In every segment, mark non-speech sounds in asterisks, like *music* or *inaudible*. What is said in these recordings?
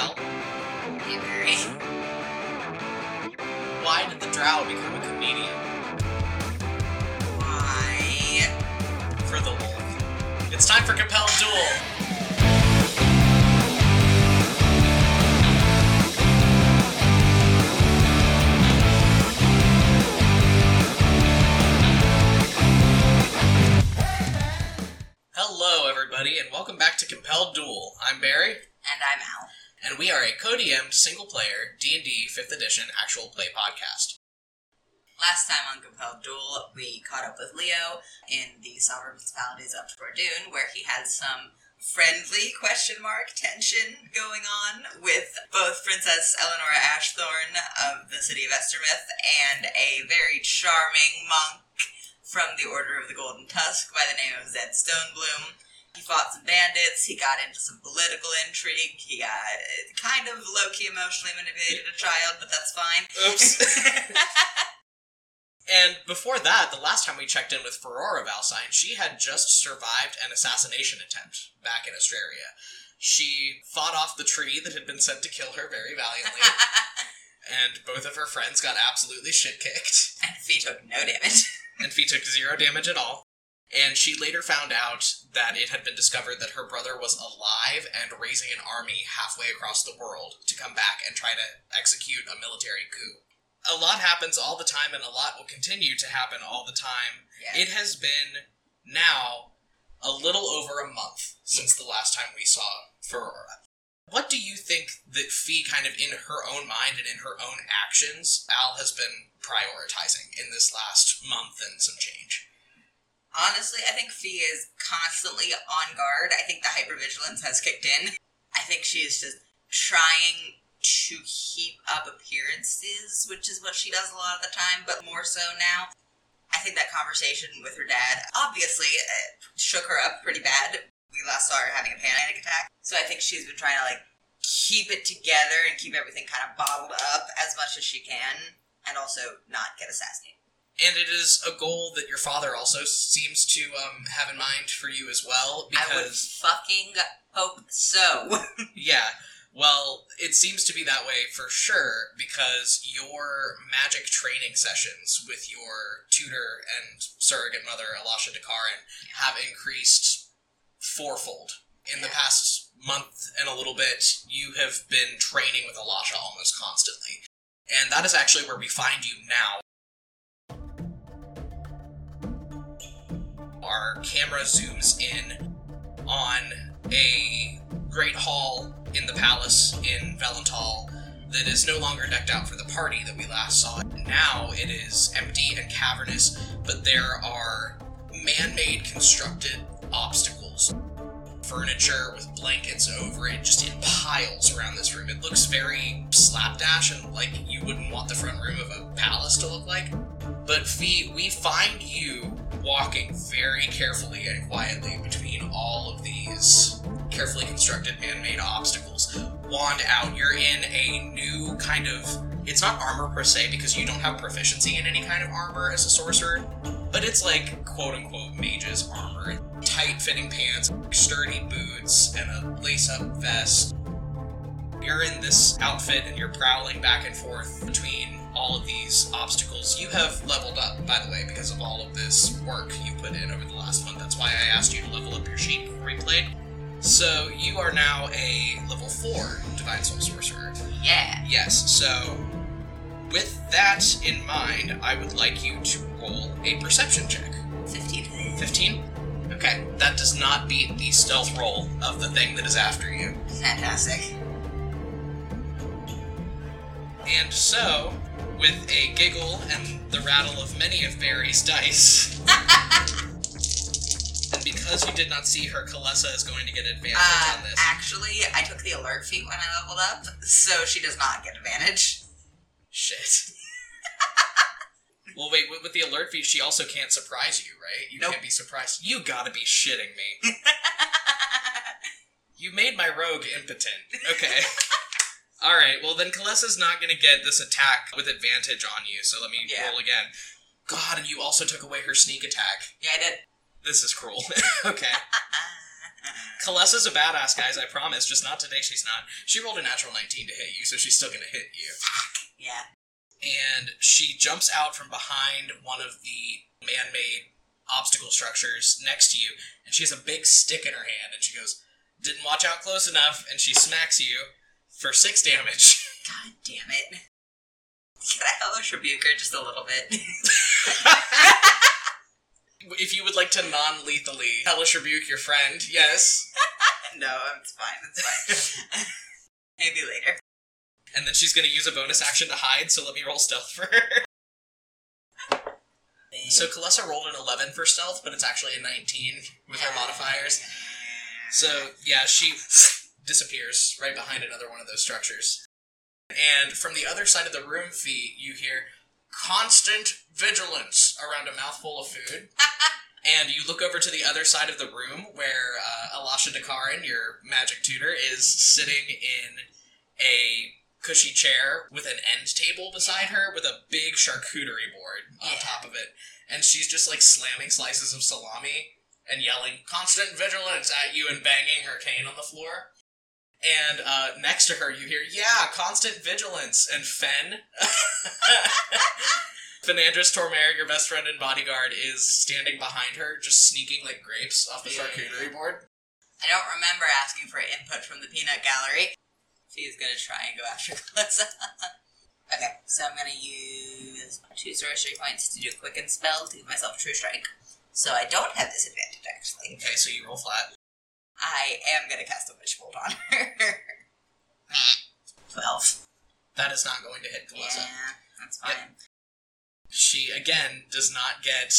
Hey, Why did the drow become a comedian? Why? For the wolf. It's time for Compelled Duel. Hello, everybody, and welcome back to Compelled Duel. I'm Barry, And I'm Al. And we are a co-DM'd single-player D&D 5th Edition actual play podcast. Last time on Compelled Duel, we caught up with Leo in the Sovereign Principalities of Dordoon, where he had some friendly question mark tension going on with both Princess Eleanor Ashthorne of the city of Estermouth and a very charming monk from the Order of the Golden Tusk by the name of Zed Stonebloom. He fought some bandits, he got into some political intrigue, he got kind of low-key emotionally manipulated a child, but that's fine. Oops. *laughs* And before that, the last time we checked in with Phirora Valsine, she had just survived an assassination attempt back in Astraria. She fought off the tree that had been sent to kill her very valiantly, *laughs* and both of her friends got absolutely shit kicked, and Fee took no damage. and Fee took zero damage at all. And she later found out that it had been discovered that her brother was alive and raising an army halfway across the world to come back and try to execute a military coup. A lot happens all the time, and a lot will continue to happen all the time. Yeah. It has been now a little over a month since the last time we saw Phirora. What do you think that Fee, kind of in her own mind and in her own actions, Al has been prioritizing in this last month and some change? Honestly, I think Fee is constantly on guard. I think the hypervigilance has kicked in. I think she is just trying to keep up appearances, which is what she does a lot of the time, but more so now. I think that conversation with her dad obviously uh, shook her up pretty bad. We last saw her having a panic attack. So I think she's been trying to like keep it together and keep everything kind of bottled up as much as she can and also not get assassinated. And it is a goal that your father also seems to um, have in mind for you as well, I would fucking hope so. *laughs* Yeah. Well, it seems to be that way for sure because your magic training sessions with your tutor and surrogate mother, Elasha Dakaran, have increased fourfold. In the past month and a little bit, you have been training with Elasha almost constantly. And that is actually where we find you now. Our camera zooms in on a great hall in the palace in Valental that is no longer decked out for the party that we last saw. Now it is empty and cavernous, but there are man made constructed obstacles. Furniture with blankets over it, just in piles around this room. It looks very slapdash and like you wouldn't want the front room of a palace to look like. But Fee, we find you walking very carefully and quietly between all of these carefully constructed man-made obstacles. Wand out, you're in a new kind of it's not armor per se because you don't have proficiency in any kind of armor as a sorcerer, but it's like quote unquote mage's armor. Tight fitting pants, sturdy boots, and a lace-up vest. You're in this outfit and you're prowling back and forth between all of these obstacles. You have leveled up, by the way, because of all of this work you put in over the last month. That's why I asked you to level up your sheet before we played. So you are now a level 4 Divine Soul Sorcerer. Yeah. Yes, so with that in mind, I would like you to roll a perception check. 15. 15? Okay, that does not beat the stealth roll of the thing that is after you. Fantastic. And so, with a giggle and the rattle of many of Barry's dice, *laughs* and because you did not see her, Kalessa is going to get advantage Uh, on this. actually, I took the alert feat when I leveled up, so she does not get advantage. Shit. well, wait, with with the alert fee, she also can't surprise you, right? You Nope. can't be surprised. You gotta be shitting me. *laughs* You made my rogue impotent. Okay. *laughs* Alright, well then Kalessa's not gonna get this attack with advantage on you, so let me Yeah. roll again. God, and you also took away her sneak attack. yeah, I did. This is cruel. *laughs* okay. *laughs* Kalessa's a badass, guys, I promise. Just not today, she's not. She rolled a natural 19 to hit you, so she's still gonna hit you. yeah. And she jumps out from behind one of the man made obstacle structures next to you, and she has a big stick in her hand, and she goes, Didn't watch out close enough, and she smacks you for six damage. *laughs* God damn it. Can I hellish rebuke her just a little bit? *laughs* if you would like to non lethally hellish rebuke your friend, yes. *laughs* no, it's fine. It's fine. Maybe later. And then she's gonna use a bonus action to hide, so let me roll stealth for her. So Kalessa rolled an 11 for stealth, but it's actually a 19 with her modifiers. So, yeah, she disappears right behind another one of those structures. And from the other side of the room, Fee, you hear constant vigilance around a mouthful of food. *laughs* and you look over to the other side of the room where uh, Alasha Dakarin, your magic tutor, is sitting in a cushy chair with an end table beside her with a big charcuterie board on Yeah. top of it. And she's just like slamming slices of salami and yelling constant vigilance at you and banging her cane on the floor. And uh, next to her, you hear, yeah, constant vigilance. And Fen, *laughs* Fenandris Tormare, your best friend and bodyguard, is standing behind her, just sneaking like grapes off the charcuterie board. I don't remember asking for input from the peanut gallery. She's gonna try and go after *laughs* Kalessa. okay, so I'm gonna use two sorcery points to do a quicken spell to give myself true strike. So I don't have this advantage actually. Okay, so you roll flat. I am gonna cast a witch bolt on her. *laughs* Twelve. That is not going to hit Yeah, that's fine. She, again, does not get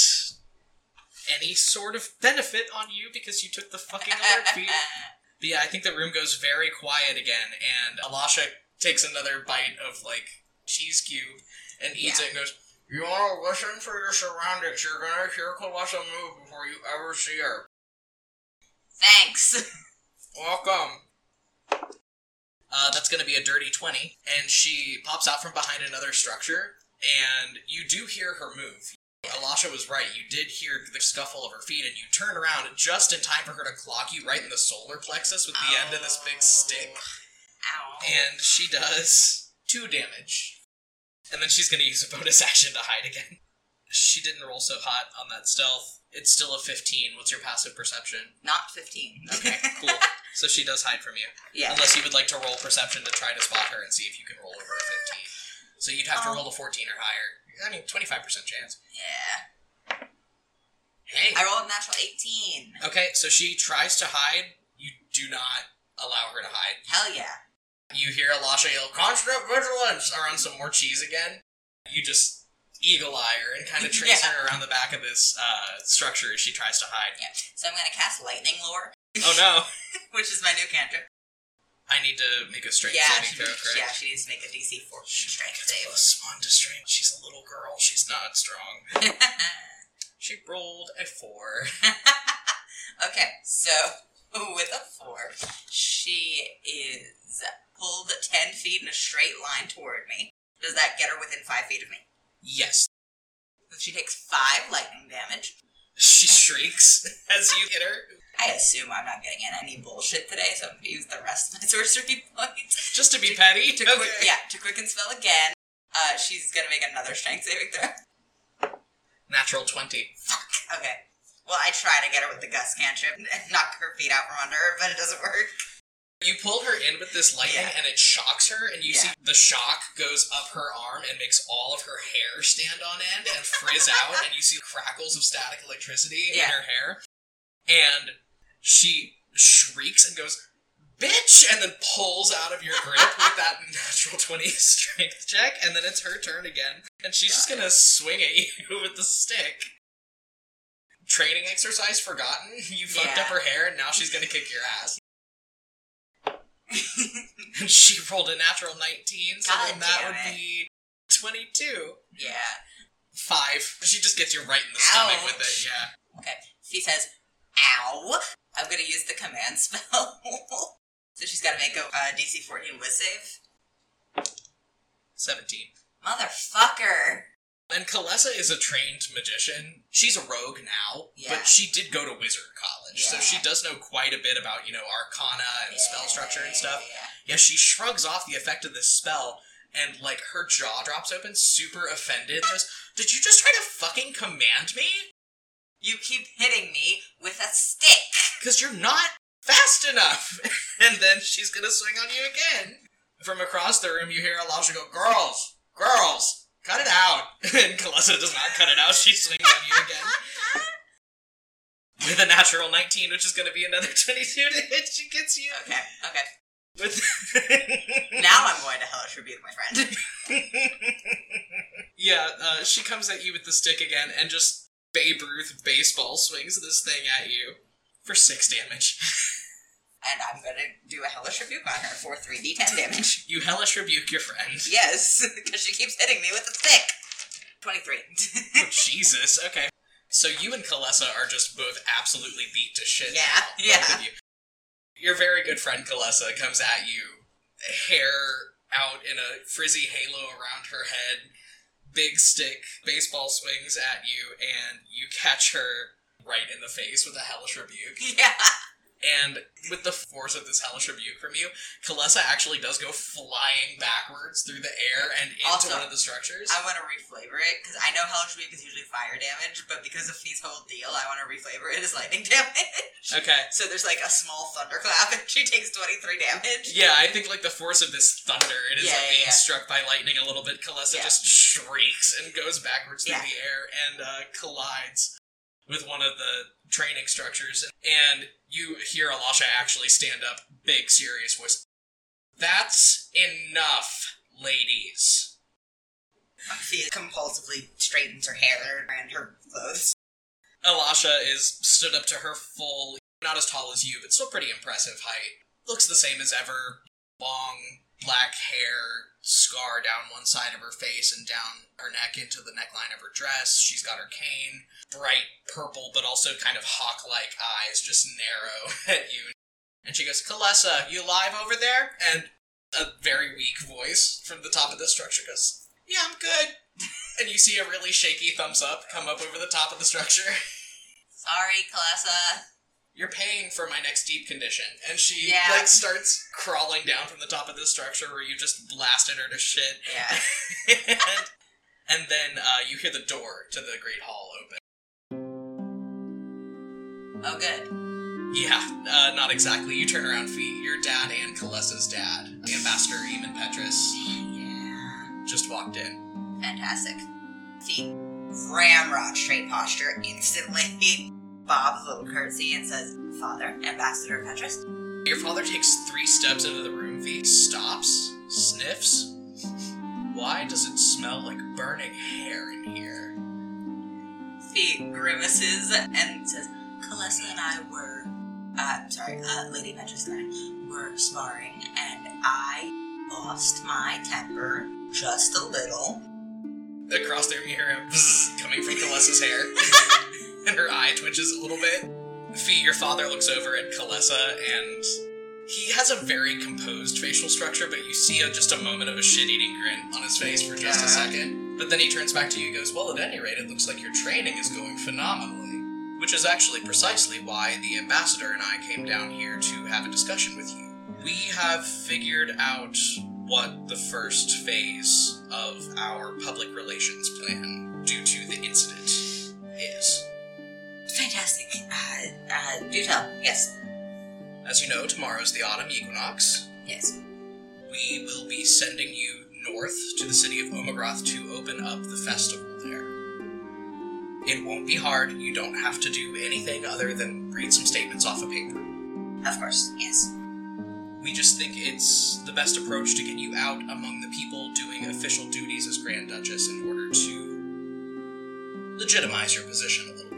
any sort of benefit on you because you took the fucking alert *laughs* feat. But yeah, I think the room goes very quiet again, and Alasha takes another bite of like cheese cube and eats Yeah. it and goes, You wanna listen for your surroundings. You're gonna hear Kalessa move before you ever see her. Thanks. *laughs* Welcome. Uh, that's gonna be a dirty 20, and she pops out from behind another structure, and you do hear her move. Alasha was right. You did hear the scuffle of her feet, and you turn around just in time for her to clock you right in the solar plexus with the end of this big stick. Ow. And she does two damage. And then she's going to use a bonus *laughs* action to hide again. She didn't roll so hot on that stealth. It's still a 15. What's your passive perception? Not fifteen. Okay, cool. *laughs* So she does hide from you. yeah. Unless you would like to roll perception to try to spot her and see if you can roll over a 15. So you'd have to Um, roll a 14 or higher. I mean, 25% chance. Yeah. Hey! I rolled a natural eighteen. Okay, so she tries to hide. You do not allow her to hide. Hell yeah. You hear Alasha yell, constant vigilance, around some more cheese again. You just eagle eye and kind of trace *laughs* Yeah. her around the back of this uh, structure as she tries to hide. Yeah. So I'm gonna cast lightning lure, Oh no! *laughs* which is my new cantrip. I need to make a strength Yeah, saving throw, correct? yeah, she needs to make a DC 14 strength save. Plus one to strength. She's a little girl. She's not strong. *laughs* She rolled a four. okay, so with a four, she is pulled ten feet in a straight line toward me. Does that get her within five feet of me? Yes. She takes five lightning damage. She *laughs* shrieks as you hit her. I assume I'm not getting in any bullshit today, so I'm gonna use the rest of my *laughs* sorcery points. Just to be petty. To okay. quick, yeah, to quicken spell again. Uh, she's gonna make another strength saving throw. Natural 20. Fuck. Okay. Well, I try to get her with the gust cantrip and knock her feet out from under her, but it doesn't work. You pull her in with this lightning Yeah. and it shocks her, and you Yeah. see the shock goes up her arm and makes all of her hair stand on end and frizz out, and you see crackles of static electricity in her hair. And she shrieks and goes, Bitch! And then pulls out of your grip with that *laughs* natural 20 strength check, and then it's her turn again. And she's just gonna swing at you *laughs* with the stick. Training exercise forgotten. You fucked Yeah. up her hair, and now she's gonna kick your ass. *laughs* She rolled a natural 19, so God then that would it. be 22. yeah. Five. She just gets you right in the stomach with it, yeah. Okay. She says, "Ow!" I'm gonna use the command spell. *laughs* so she's got to make a uh, DC 14 whiz save. 17. Motherfucker! And Kalessa is a trained magician. She's a rogue now, Yeah. but she did go to wizard college, so she does know quite a bit about, you know, arcana and spell structure and stuff. Yeah. Yeah, she shrugs off the effect of this spell, and like her jaw drops open, super offended. Goes, "Did you just try to fucking command me? You keep hitting me with a stick. Because you're not fast enough." *laughs* and then she's gonna swing on you again. From across the room, you hear Elisha go, "Girls, girls, cut it out!" *laughs* and Kalessa does not cut it out. She swings on you again with a natural 19, which is gonna be another *laughs* 22 to hit. She gets you Okay, okay. with. *laughs* Now I'm going to hellish rebuke my friend. yeah, uh, she comes at you with the stick again and just Babe Ruth baseball swings this thing at you for six damage. And I'm to do a hellish rebuke on her for 3d10 damage. You hellish rebuke your friend. Yes, *laughs* because she keeps hitting me with a stick. 23. Oh, *laughs* Jesus, okay. So you and Kalessa are just both absolutely beat to shit. Yeah, now, yeah. you. Your very good friend Kalessa comes at you, hair out in a frizzy halo around her head, big stick, baseball swings at you, and you catch her right in the face with a hellish rebuke. *laughs* yeah. And with the force of this hellish rebuke from you, Kalessa actually does go flying backwards through the air and into Also, one of the structures. I want to reflavor it because I know hellish rebuke is usually fire damage, but because of Fee's whole deal, I want to reflavor it as lightning *laughs* damage. okay. So there's like a small thunderclap and she takes 23 damage. Yeah, I think like the force of this thunder, it is Yeah, like yeah, being yeah. struck by lightning a little bit. Kalessa just shrieks and goes backwards through the air and uh, collides with one of the training structures. And you hear Alasha actually stand up, big serious voice. That's enough, ladies. Fee compulsively straightens her hair and her clothes. Alasha is stood up to her full, not as tall as you, but still pretty impressive height. Looks the same as ever. Long black hair, scar down one side of her face and down her neck into the neckline of her dress. She's got her cane, bright purple, but also kind of hawk like eyes, just narrow *laughs* at you. And she goes, Kalessa, you alive over there? And a very weak voice from the top of the structure goes, Yeah, I'm good. *laughs* and you see a really shaky thumbs up come up over the top of the structure. *laughs* Sorry, Kalessa. You're paying for my next deep condition. And she Yeah. like starts crawling down from the top of the structure where you just blasted her to shit. Yeah. *laughs* and, and then uh, you hear the door to the Great Hall open. Oh, good. Yeah, uh, not exactly. You turn around, feet. Your dad and Kalessa's dad, Ambassador Eamon Petrus, Yeah. just walked in. Fantastic. Fee ramrod straight posture instantly. *laughs* Bob's little curtsy and says, Father, Ambassador Petrus. Your father takes three steps into the room, V stops, sniffs. Why does it smell like burning hair in here? Fee grimaces and says, Kalessa and I were, uh, sorry, uh, Lady Petrus and I were sparring, and I lost my temper just a little. Across the room, you hear a *laughs* bzzz coming from Kalessa's hair, *laughs* and her eye twitches a little bit. Fee, your father looks over at Kalessa, and he has a very composed facial structure, but you see a, just a moment of a shit-eating grin on his face for just a second. But then he turns back to you and goes, Well, at any rate, it looks like your training is going phenomenally. Which is actually precisely why the ambassador and I came down here to have a discussion with you. We have figured out what the first phase of our public relations plan, due to the incident, is. Fantastic. Uh, uh, do tell. Yes. As you know, tomorrow's the autumn equinox. Yes. We will be sending you north to the city of Omegroth to open up the festival there. It won't be hard. You don't have to do anything other than read some statements off of paper. Of course. Yes. We just think it's the best approach to get you out among the people doing official duties as Grand Duchess in order to legitimize your position a little.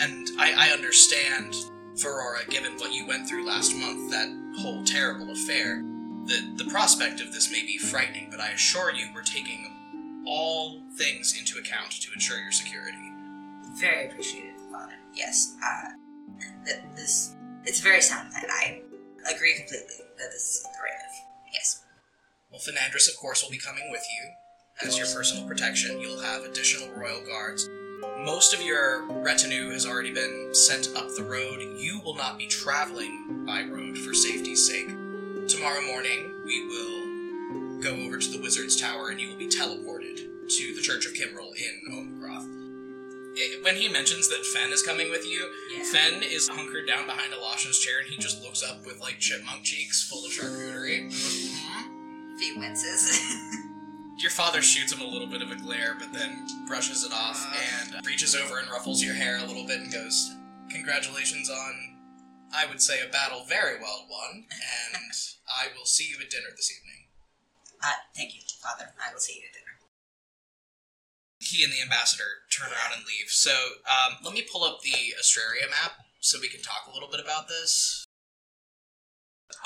And I, I understand, Phirora, given what you went through last month, that whole terrible affair, that the prospect of this may be frightening, but I assure you we're taking all things into account to ensure your security. Very appreciated, Father. Yes. Uh, th- this it's a very sound plan. I agree completely that this is the right move. Yes. Well, Fenandris, of course, will be coming with you. as your personal protection. You'll have additional royal guards. Most of your retinue has already been sent up the road. You will not be traveling by road for safety's sake. Tomorrow morning, we will go over to the Wizard's Tower and you will be teleported to the Church of Kimrel in Omegroth. Eh, When he mentions that Fen is coming with you, Yeah. Fen is hunkered down behind Elisha's chair and he just looks up with like chipmunk cheeks full of charcuterie. Mhm. Fee winces. *laughs* Your father shoots him a little bit of a glare, but then brushes it off and reaches over and ruffles your hair a little bit and goes, Congratulations on, I would say, a battle very well won, and *laughs* I will see you at dinner this evening. uh, thank you, Father. I will see you at dinner. He and the ambassador turn around and leave. So um, let me pull up the Astraria map so we can talk a little bit about this.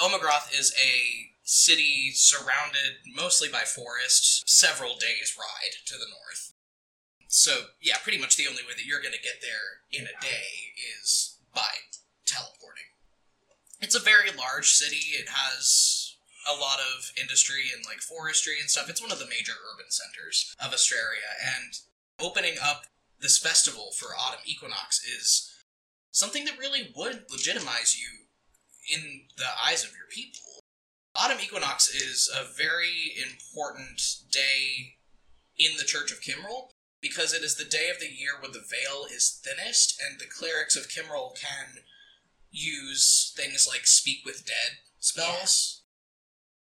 Omegroth is a city surrounded mostly by forests, several days' ride to the north. So, yeah, pretty much the only way that you're going to get there in a day is by teleporting. It's a very large city. It has a lot of industry and like forestry and stuff. It's one of the major urban centers of Astraria, and opening up this festival for autumn equinox is something that really would legitimize you in the eyes of your people. Autumn equinox is a very important day in the Church of Kimrel because it is the day of the year when the veil is thinnest and the clerics of Kimrel can use things like speak with dead spells.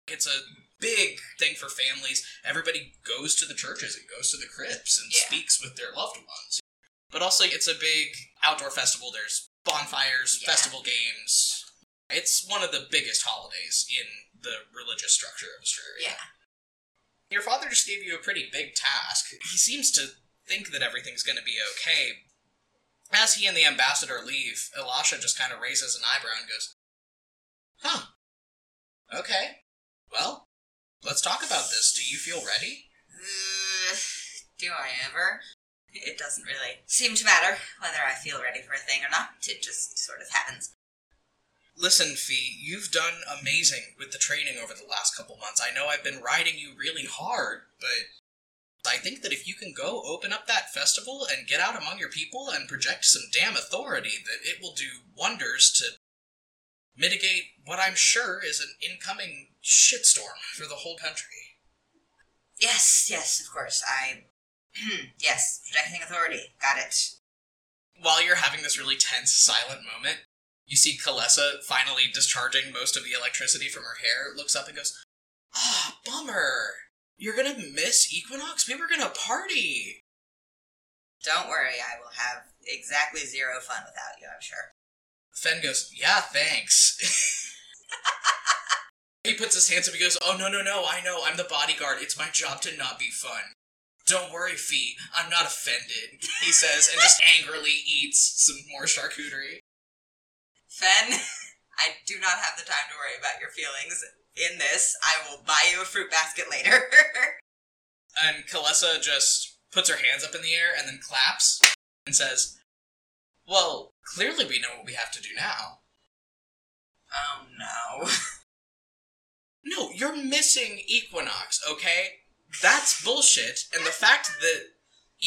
Yeah. It's a big thing for families. Everybody goes to the churches and goes to the crypts and Yeah. speaks with their loved ones. But also, it's a big outdoor festival. There's bonfires, Yeah. festival games. It's one of the biggest holidays in the religious structure of Astraria. Yeah. Your father just gave you a pretty big task. He seems to think that everything's going to be okay. As he and the ambassador leave, Elisha just kind of raises an eyebrow and goes, Huh. Okay. Well, let's talk about this. Do you feel ready? Uh, *sighs* do I ever? It doesn't really seem to matter whether I feel ready for a thing or not. It just sort of happens. Listen, Fee, you've done amazing with the training over the last couple months. I know I've been riding you really hard, but I think that if you can go open up that festival and get out among your people and project some damn authority, that it will do wonders to mitigate what I'm sure is an incoming shitstorm for the whole country. Yes, yes, of course. I. *clears throat* yes, projecting authority. Got it. While you're having this really tense, silent moment, you see Kalessa finally discharging most of the electricity from her hair, looks up and goes, Ah, bummer. You're gonna miss Equinox? We were gonna party. Don't worry, I will have exactly zero fun without you, I'm sure. Fen goes, Yeah, thanks. *laughs* he puts his hands up, he goes, Oh, no, no, no, I know, I'm the bodyguard. It's my job to not be fun. Don't worry, Fee, I'm not offended, he says, and just *laughs* angrily eats some more charcuterie. Fen, *laughs* I do not have the time to worry about your feelings in this. I will buy you a fruit basket later. *laughs* And Kalessa just puts her hands up in the air and then claps and says, Well, clearly we know what we have to do now. oh no. *laughs* No, you're missing Equinox, okay? That's bullshit, and the fact that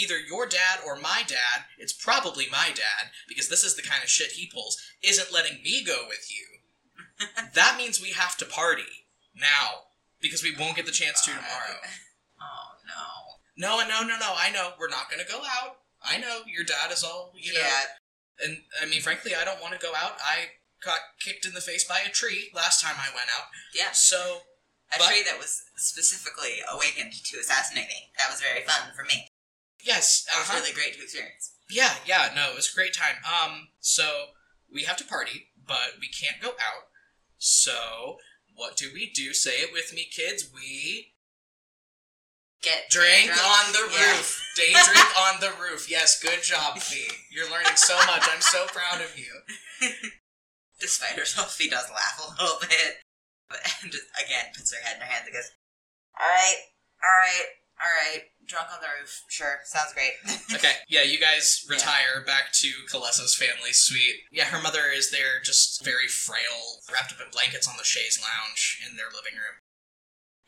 either your dad or my dad, it's probably my dad, because this is the kind of shit he pulls, isn't letting me go with you. *laughs* that means we have to party. Now. Because we won't get the chance to tomorrow. *laughs* Oh no. No, no, no, no, I know. We're not gonna go out. I know. Your dad is all, you know. yeah, And I mean, frankly, I don't want to go out. I got kicked in the face by a tree last time I went out. yeah. So, A But- tree that was specifically awakened to assassinate me. That was very fun for me. Yes, was uh-huh. really great to experience. yeah, yeah, no, it was a great time. Um, so we have to party, but we can't go out. So, what do we do? Say it with me, kids. We Get drink drunk. on the Yeah. roof. Day drink on the roof. Yes, good job, Fee. You're learning so much. I'm so proud of you. *laughs* Despite herself, she does laugh a little bit. But *laughs* again, puts her head in her hands and goes, Alright, Alright, alright, alright. Drunk on the roof. Sure, sounds great. *laughs* Okay, yeah, you guys retire back to Kalessa's family suite. Yeah, her mother is there, just very frail, wrapped up in blankets on the chaise lounge in their living room.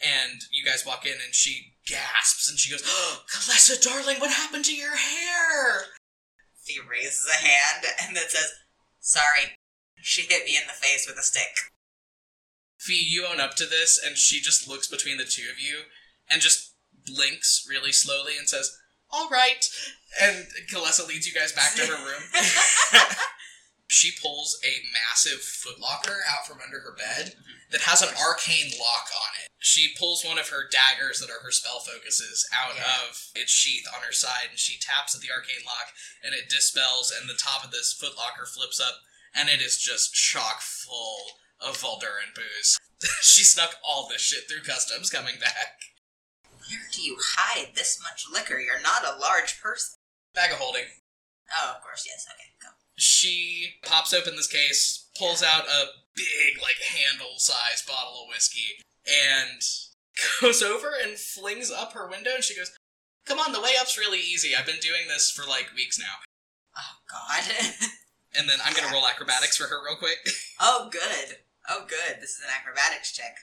And you guys walk in, and she gasps, and she goes, oh, "Kalessa, darling, what happened to your hair?" Fee raises a hand and then says, Sorry, she hit me in the face with a stick. Fee, you own up to this, and she just looks between the two of you and just blinks really slowly and says, "All right." And Kalessa leads you guys back to her room. *laughs* she pulls a massive footlocker out from under her bed that has an arcane lock on it. She pulls one of her daggers that are her spell focuses out Yeah. of its sheath on her side and she taps at the arcane lock and it dispels and the top of this footlocker flips up and it is just chock full of Volduran booze. *laughs* she snuck all this shit through customs coming back. Where do you hide this much liquor? You're not a large person. Bag of holding. Oh, of course, yes. Okay, go. She pops open this case, pulls out a big, like, handle sized bottle of whiskey, and goes *laughs* over and flings up her window. And she goes, Come on, the way up's really easy. I've been doing this for like weeks now. Oh, God. *laughs* And then I'm gonna roll acrobatics for her real quick. oh, good. Oh, good. This is an acrobatics check.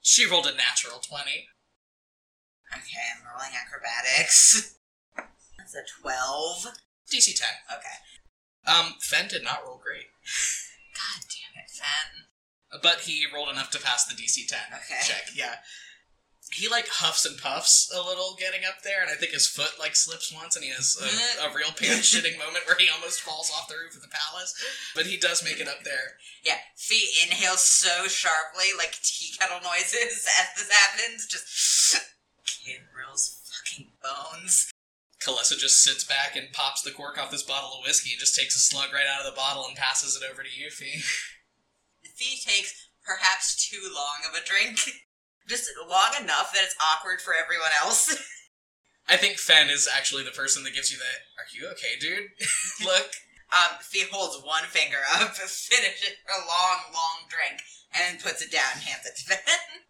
she rolled a natural 20. Okay, I'm rolling acrobatics. *laughs* That's a 12. DC 10. Okay. Um, Fen did not roll great, God damn it, Fen. but he rolled enough to pass the DC 10 Okay. check. Yeah. He like huffs and puffs a little getting up there, and I think his foot like slips once, and he has a, a real pants shitting moment where he almost falls off the roof of the palace. But he does make it up there. Yeah, Fee inhales so sharply, like tea kettle noises *laughs* as this happens. Just kid Rill's fucking bones. Kalessa just sits back and pops the cork off this bottle of whiskey and just takes a slug right out of the bottle and passes it over to Fee. Fee takes perhaps too long of a drink. *laughs* Just long enough that it's awkward for everyone else. *laughs* I think Fen is actually the person that gives you the "Are you okay, dude?" *laughs* look. Um, Fee holds one finger up, finishes her long, long drink, and then puts it down and hands it to Fen.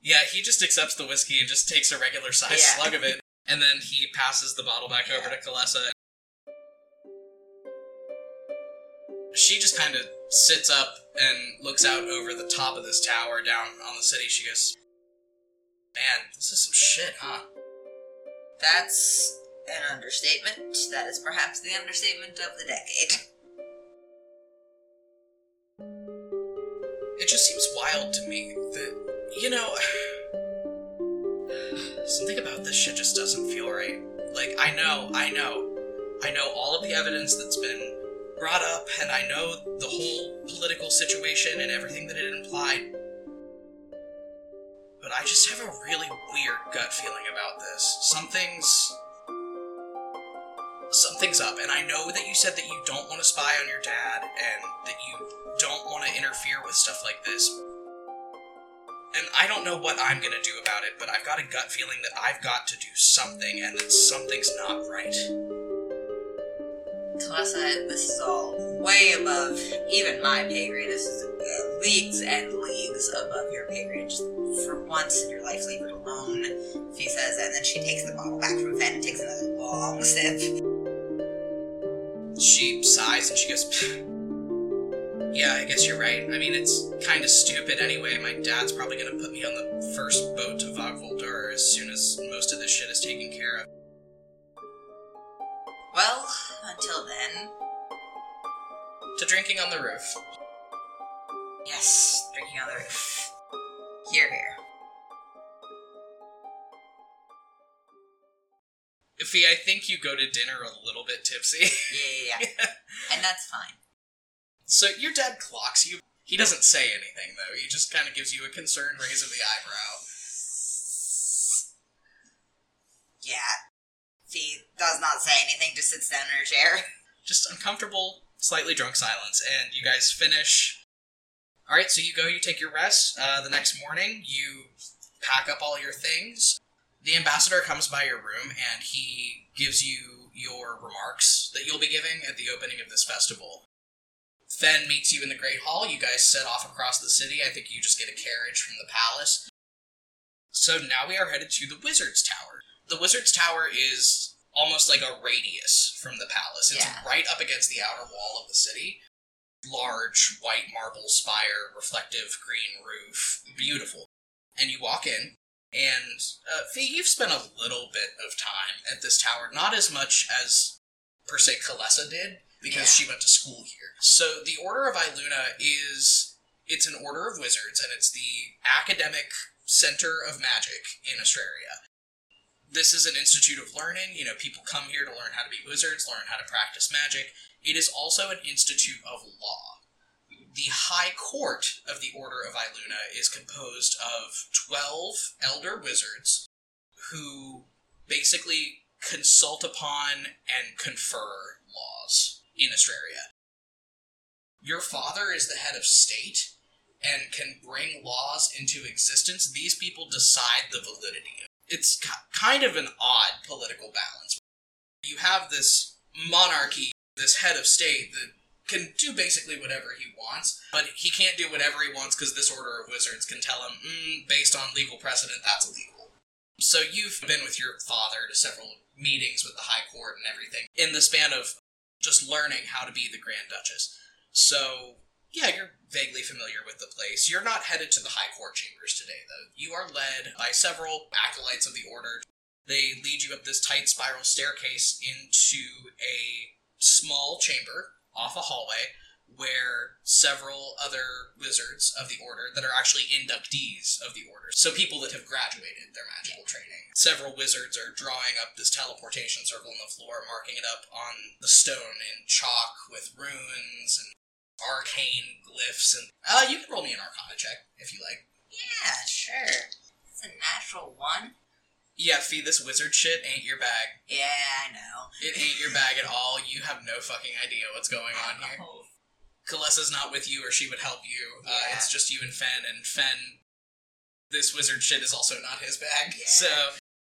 Yeah, he just accepts the whiskey and just takes a regular size Yeah. slug of it, and then he passes the bottle back over to Kalessa. She just kind of sits up and looks out over the top of this tower down on the city. She goes, "Man, this is some shit, huh?" That's an understatement. That is perhaps the understatement of the decade. It just seems wild to me that, you know, something about this shit just doesn't feel right. Like, I know, I know, I know all of the evidence that's been brought up, and I know the whole political situation and everything that it implied. But I just have a really weird gut feeling about this. Something's. Something's up, and I know that you said that you don't want to spy on your dad, and that you don't want to interfere with stuff like this. And I don't know what I'm gonna do about it, but I've got a gut feeling that I've got to do something, and that something's not right. Kalessa, this is all way above even my pay grade. This is leagues and leagues above your pay grade. Just for once in your life, leave it alone. She says, and then she takes the bottle back from Fen and takes another long sip. She sighs and she goes, Yeah, I guess you're right. I mean, it's kind of stupid anyway. My dad's probably gonna put me on the first boat to Vogvoldur as soon as most of this shit is taken care of. Well, until then, To drinking on the roof. yes, drinking on the roof. Hear, hear. Fee, I think you go to dinner a little bit tipsy. Yeah, yeah, yeah. *laughs* and that's fine. So your dad clocks you. He doesn't say anything, though. He just kind of gives you a concerned raise of the eyebrow. Yeah. Fee does not say anything, just sits down in her chair. just uncomfortable, slightly drunk silence, and you guys finish. All right, so you go, you take your rest. Uh, the next morning, you pack up all your things. The ambassador comes by your room and he gives you your remarks that you'll be giving at the opening of this festival. Fen meets you in the Great Hall. You guys set off across the city. I think you just get a carriage from the palace. So now we are headed to the Wizard's Tower. The Wizard's Tower is almost like a radius from the palace. It's Yeah. right up against the outer wall of the city. Large white marble spire, reflective green roof, beautiful. and you walk in. And uh, Fee, you've spent a little bit of time at this tower, not as much as per se Kalessa did, because she went to school here. So the Order of Iluna is it's an order of wizards, and it's the academic center of magic in Astraria. This is an institute of learning. You know, people come here to learn how to be wizards, learn how to practice magic. It is also an institute of law. The High Court of the Order of Iluna is composed of 12 elder wizards who basically consult upon and confer laws in Astraria. Your father is the head of state and can bring laws into existence. These people decide the validity. It's kind of an odd political balance. You have this monarchy, this head of state that can do basically whatever he wants, but he can't do whatever he wants because this order of wizards can tell him, mm, based on legal precedent, that's illegal. So you've been with your father to several meetings with the High Court and everything in the span of just learning how to be the Grand Duchess. So yeah, you're vaguely familiar with the place. You're not headed to the High Court chambers today, though. You are led by several acolytes of the Order. They lead you up this tight spiral staircase into a small chamber off a hallway where several other wizards of the Order that are actually inductees of the Order, so people that have graduated their magical training. Several wizards are drawing up this teleportation circle on the floor, marking it up on the stone in chalk with runes and arcane glyphs and uh you can roll me an arcana check if you like. Yeah, sure. It's a natural one. Yeah, Fee, this wizard shit ain't your bag. Yeah, I know. It ain't your bag at all. You have no fucking idea what's going on here. Oh, Kalessa's not with you or she would help you. Uh, Yeah. it's just you and Fen, and Fen, this wizard shit is also not his bag. Yeah. So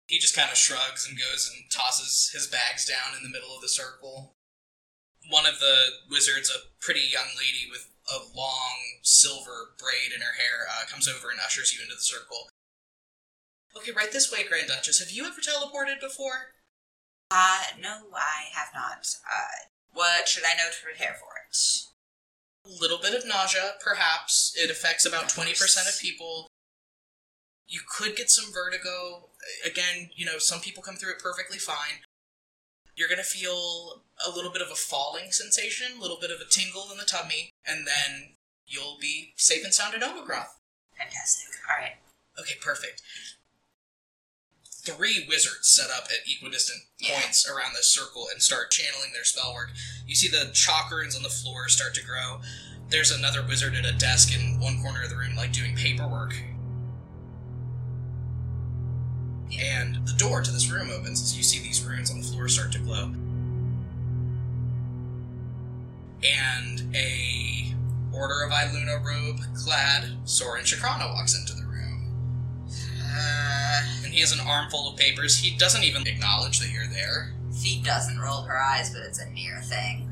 he just kind of shrugs and goes and tosses his bags down in the middle of the circle. One of the wizards, a pretty young lady with a long silver braid in her hair, uh, comes over and ushers you into the circle. Okay, right this way, Grand Duchess. Have you ever teleported before? Uh, no, I have not. Uh, what should I know to prepare for it? A little bit of nausea, perhaps. It affects about 20% of people. You could get some vertigo. Again, you know, some people come through it perfectly fine. You're going to feel a little bit of a falling sensation, a little bit of a tingle in the tummy, and then you'll be safe and sound in Omegroth. Fantastic. All right. Okay, perfect. Three wizards set up at equidistant Yeah. points around this circle and start channeling their spell work. You see the chalk runes on the floor start to grow. There's another wizard at a desk in one corner of the room, like doing paperwork. And the door to this room opens as you see these runes on the floor start to glow. And a Order of Iluna robe clad Soren Shakrana walks into the room. Uh, he has an armful of papers. He doesn't even acknowledge that you're there. Fee doesn't roll her eyes, but it's a near thing.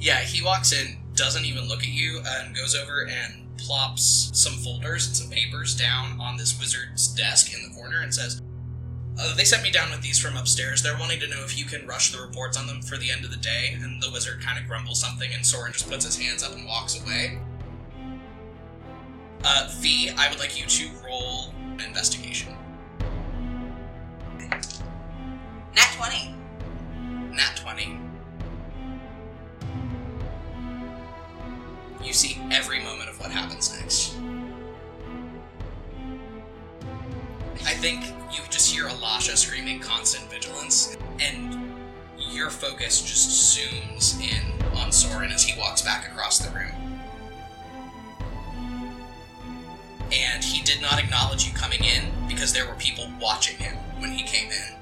Yeah, he walks in, doesn't even look at you, and goes over and plops some folders and some papers down on this wizard's desk in the corner and says, uh, They sent me down with these from upstairs. They're wanting to know if you can rush the reports on them for the end of the day. And the wizard kind of grumbles something, and Soren just puts his hands up and walks away. Uh, V, I would like you to roll an investigation. Nat 20. Nat 20. You see every moment of what happens next. I think you just hear Alasha screaming constant vigilance, and your focus just zooms in on Soren as he walks back across the room. And he did not acknowledge you coming in because there were people watching him when he came in.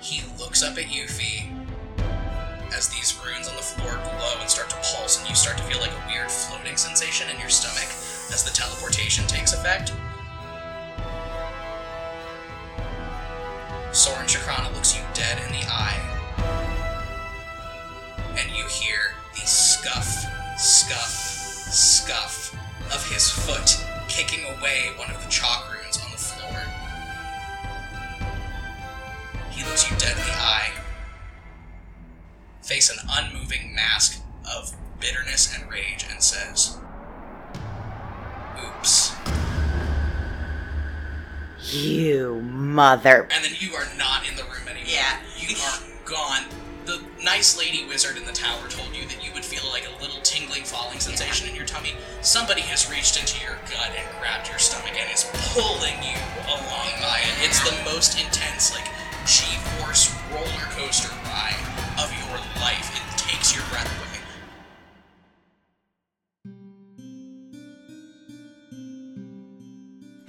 He looks up at you, Fee, as these runes on the floor glow and start to pulse, and you start to feel like a weird floating sensation in your stomach as the teleportation takes effect. Soren Shakrana looks you dead in the eye, and you hear the scuff, scuff, scuff of his foot kicking away one of the chalk He looks you dead in the eye, face an unmoving mask of bitterness and rage, and says, Oops. You mother. and then you are not in the room anymore. Yeah. You are gone. The nice lady wizard in the tower told you that you would feel like a little tingling, falling sensation in your tummy. Somebody has reached into your gut and grabbed your stomach and is pulling you along by it. It's the most intense, like, G-force roller coaster ride of your life. and takes your breath away.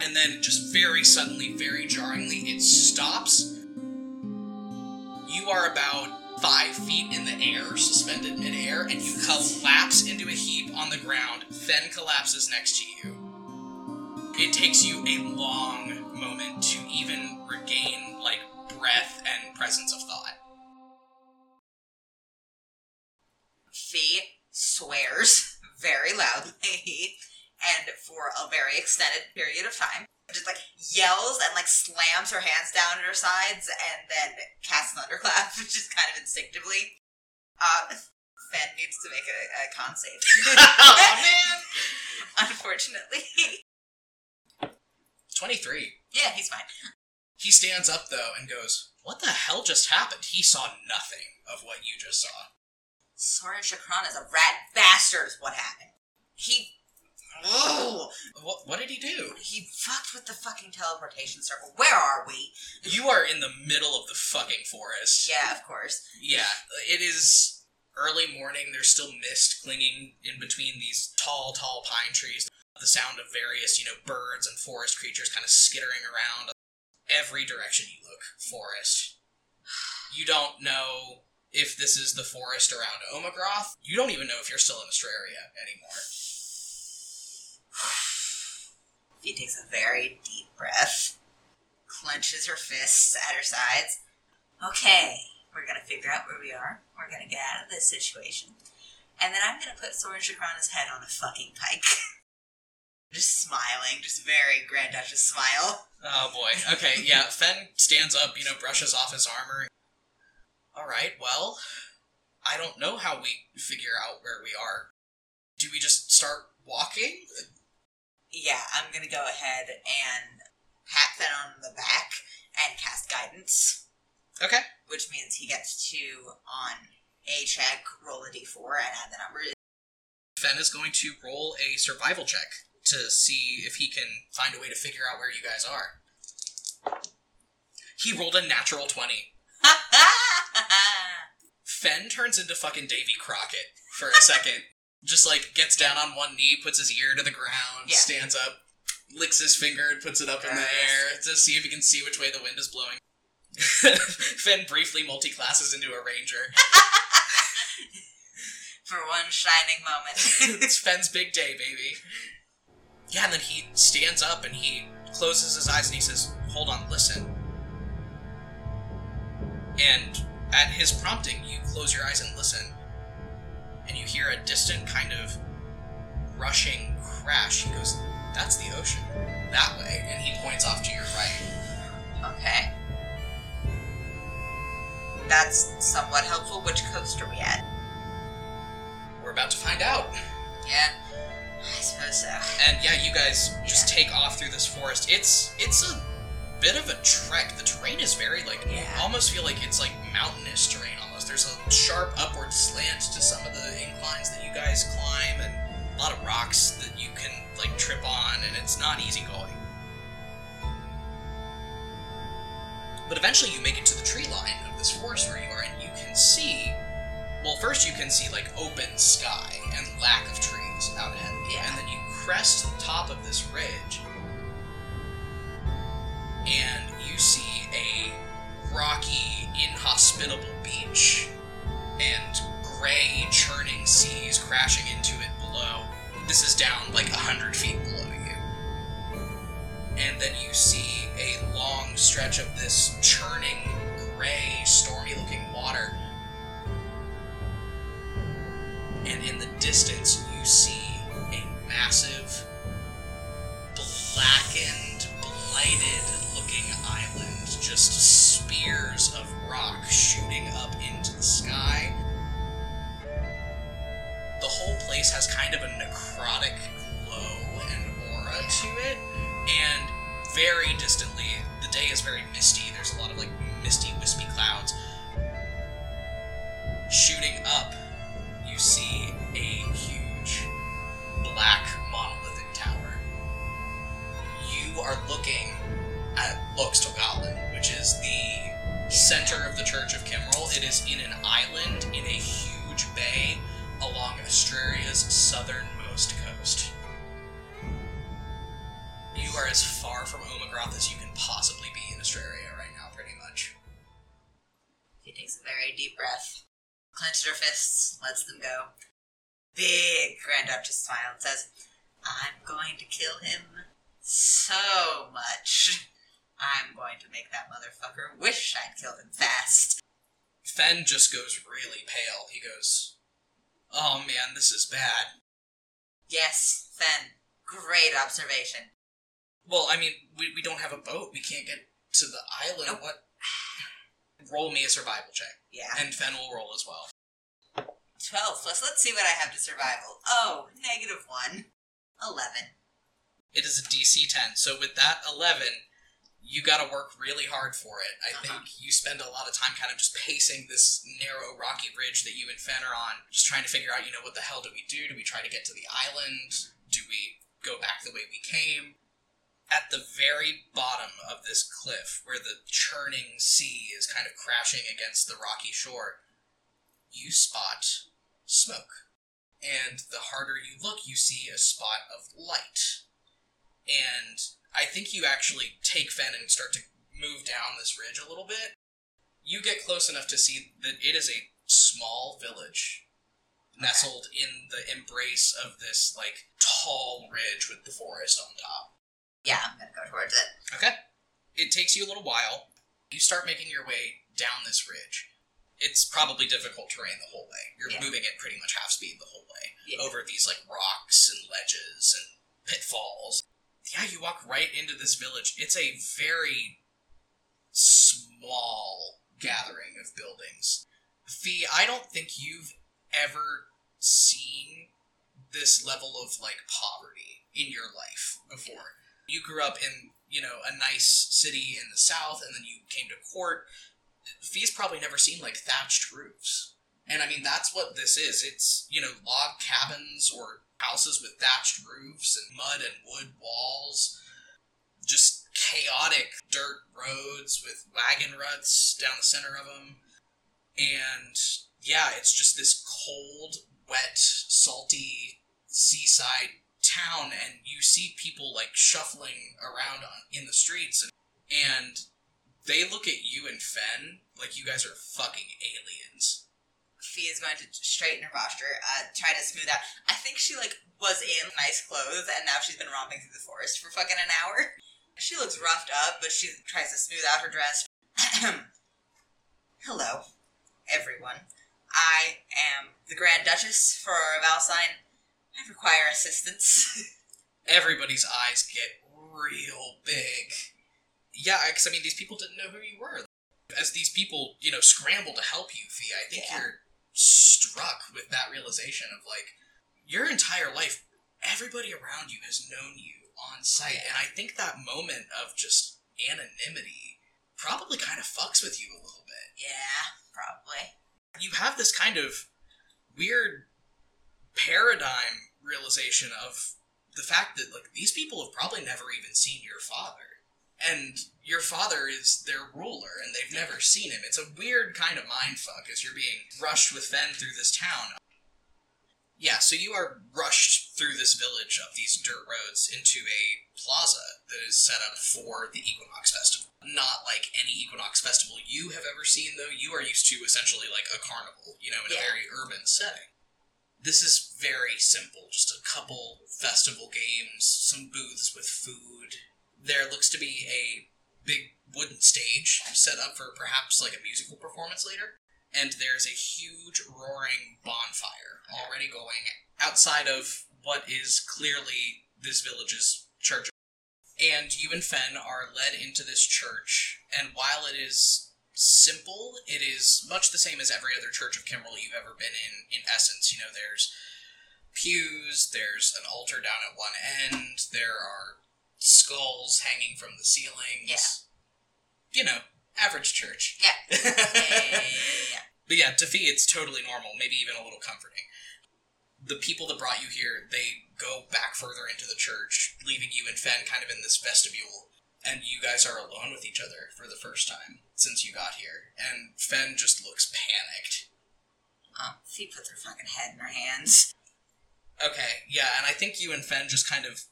And then, just very suddenly, very jarringly, it stops. You are about five feet in the air, suspended midair, and you collapse into a heap on the ground. Fen collapses next to you. It takes you a long moment to even regain, like, breath and presence of thought. Fee swears very loudly *laughs* and for a very extended period of time. Just like yells and like slams her hands down at her sides and then casts thunderclap, *laughs* which is kind of instinctively. Uh, Fen needs to make a, a con save. *laughs* oh, man! Unfortunately. 23. Yeah, he's fine. He stands up, though, and goes, What the hell just happened? He saw nothing of what you just saw. Soren Chakran is a rat bastard, is what happened. He. Whoa! What, what did he do? He fucked with the fucking teleportation circle. Where are we? You are in the middle of the fucking forest. Yeah, of course. Yeah, it is early morning. There's still mist clinging in between these tall, tall pine trees. The sound of various, you know, birds and forest creatures kind of skittering around. Every direction you look, forest. You don't know if this is the forest around Omagroth. You don't even know if you're still in Astraria anymore. *sighs* She takes a very deep breath, clenches her fists at her sides. Okay, we're gonna figure out where we are. We're gonna get out of this situation. And then I'm gonna put Soren Shakrana's head on a fucking pike. *laughs* just smiling, just very Grand Duchess smile. Oh boy. Okay, yeah. Fen stands up, you know, brushes off his armor. All right, well, I don't know how we figure out where we are. Do we just start walking? Yeah, I'm gonna go ahead and pat Fen on the back and cast guidance, Okay. which means he gets two on a check, roll a d4, and add the number. Fen is going to roll a survival check to see if he can find a way to figure out where you guys are. He rolled a natural 20. *laughs* Fen turns into fucking Davy Crockett for a second. *laughs* Just like gets down on one knee, puts his ear to the ground, Yeah. stands up, licks his finger, and puts it up in the air to see if he can see which way the wind is blowing. *laughs* Fen briefly multi-classes into a ranger. For one shining moment. it's Fen's big day, baby. Yeah, and then he stands up and he closes his eyes and he says, Hold on, listen. And at his prompting, you close your eyes and listen. And you hear a distant kind of rushing crash. He goes, That's the ocean. That way. And he points off to your right. okay. That's somewhat helpful. Which coast are we at? We're about to find out. Yeah, I suppose so. And yeah, you guys just take off through this forest. It's it's a bit of a trek. The terrain is very like Yeah. almost feel like it's like mountainous terrain almost. There's a sharp upward slant to some of the inclines that you guys climb and a lot of rocks that you can like trip on and it's not easy going. But eventually you make it to the tree line of this forest where you are and you can see well first you can see like open sky and lack of trees out ahead of you. Yeah. And then you crest the top of this ridge and you see a rocky, inhospitable beach and gray, churning seas crashing into it below. This is down like a hundred feet below you. And then you see a long stretch of this churning, gray, stormy looking water. And in the distance, you see a massive, blackened, blighted looking island. Just spears of rock shooting up into the sky. The whole place has kind of a necrotic glow and aura to it, and very distantly, the day is very misty. There's a lot of like misty, wispy clouds. Shooting up, you see a black monolithic tower. You are looking at Loxtogalin, which is the center of the Church of Kimrel. It is in an island in a huge bay along Astraria's southernmost coast. You are as far from Omagroth as you can possibly be in Astraria right now, pretty much. She takes a very deep breath, clenches her fists, lets them go. Big Grand Duchess smile and says, I'm going to kill him so much. I'm going to make that motherfucker wish I'd killed him fast. Fen just goes really pale. He goes, Oh man, this is bad. Yes, Fen. Great observation. Well, I mean, we, we don't have a boat. We can't get to the island. Nope. What? *sighs* Roll me a survival check. Yeah. And Fen will roll as well. 12 plus, let's see what I have to survival. Oh, negative 1. 11. It is a DC 10. So with that 11, you got to work really hard for it. I Uh-huh. think you spend a lot of time kind of just pacing this narrow rocky bridge that you and Fen are on, just trying to figure out, you know, what the hell do we do? Do we try to get to the island? Do we go back the way we came? At the very bottom of this cliff, where the churning sea is kind of crashing against the rocky shore, you spot smoke. And the harder you look, you see a spot of light. And I think you actually take Fen and start to move down this ridge a little bit. You get close enough to see that it is a small village nestled in the embrace of this like tall ridge with the forest on top. Yeah, I'm gonna go towards it. Okay. It takes you a little while. You start making your way down this ridge. It's probably difficult terrain the whole way. You're Yeah. moving at pretty much half speed the whole way Yeah. over these like rocks and ledges and pitfalls. Yeah, you walk right into this village. It's a very small gathering of buildings. Fee, I don't think you've ever seen this level of like poverty in your life before. You grew up in, you know, a nice city in the south and then you came to court. Fee's probably never seen like thatched roofs. And I mean that's what this is. It's, you know, log cabins or houses with thatched roofs and mud and wood walls. Just chaotic dirt roads with wagon ruts down the center of them. And yeah, it's just this cold, wet, salty seaside town, and you see people like shuffling around on, in the streets, and, and they look at you and Fen like you guys are fucking aliens. Fee is going to straighten her posture, uh, try to smooth out. I think she like was in nice clothes, and now she's been romping through the forest for fucking an hour. *laughs* She looks roughed up, but she tries to smooth out her dress. *clears throat* Hello, everyone. I am the Grand Duchess for Valsine. I require assistance. *laughs* Everybody's eyes get real big. Yeah, because I mean, these people didn't know who you were. As these people, you know, scramble to help you, Fee, I think Yeah. you're struck with that realization of like, your entire life, everybody around you has known you on site. And I think that moment of just anonymity probably kind of fucks with you a little bit. yeah, probably. You have this kind of weird paradigm realization of the fact that like these people have probably never even seen your father and your father is their ruler and they've never seen him. It's a weird kind of mind fuck as you're being rushed with fen through this town. Yeah so you are rushed through this village of these dirt roads into a plaza that is set up for the equinox festival. Not like any equinox festival you have ever seen though. You are used to essentially like a carnival you know in Yeah. a very urban setting. This is very simple. Just a couple festival games some booths with food there looks to be a big wooden stage set up for perhaps like a musical performance later and there's a huge roaring bonfire already going outside of what is clearly this village's church and you and Fen are led into this church and while it is simple. It is much the same as every other church of Kimrel you've ever been in. In essence, you know, there's pews, there's an altar down at one end, there are skulls hanging from the ceilings. Yeah. You know, average church. *laughs* Yeah. Yeah. But yeah, to Fee, it's totally normal, maybe even a little comforting. The people that brought you here, they go back further into the church, leaving you and Fen kind of in this vestibule, and you guys are alone with each other for the first time since you got here. And Fen just looks panicked. Um, Fee puts her fucking head in her hands. Okay, yeah, and I think you and Fen just kind of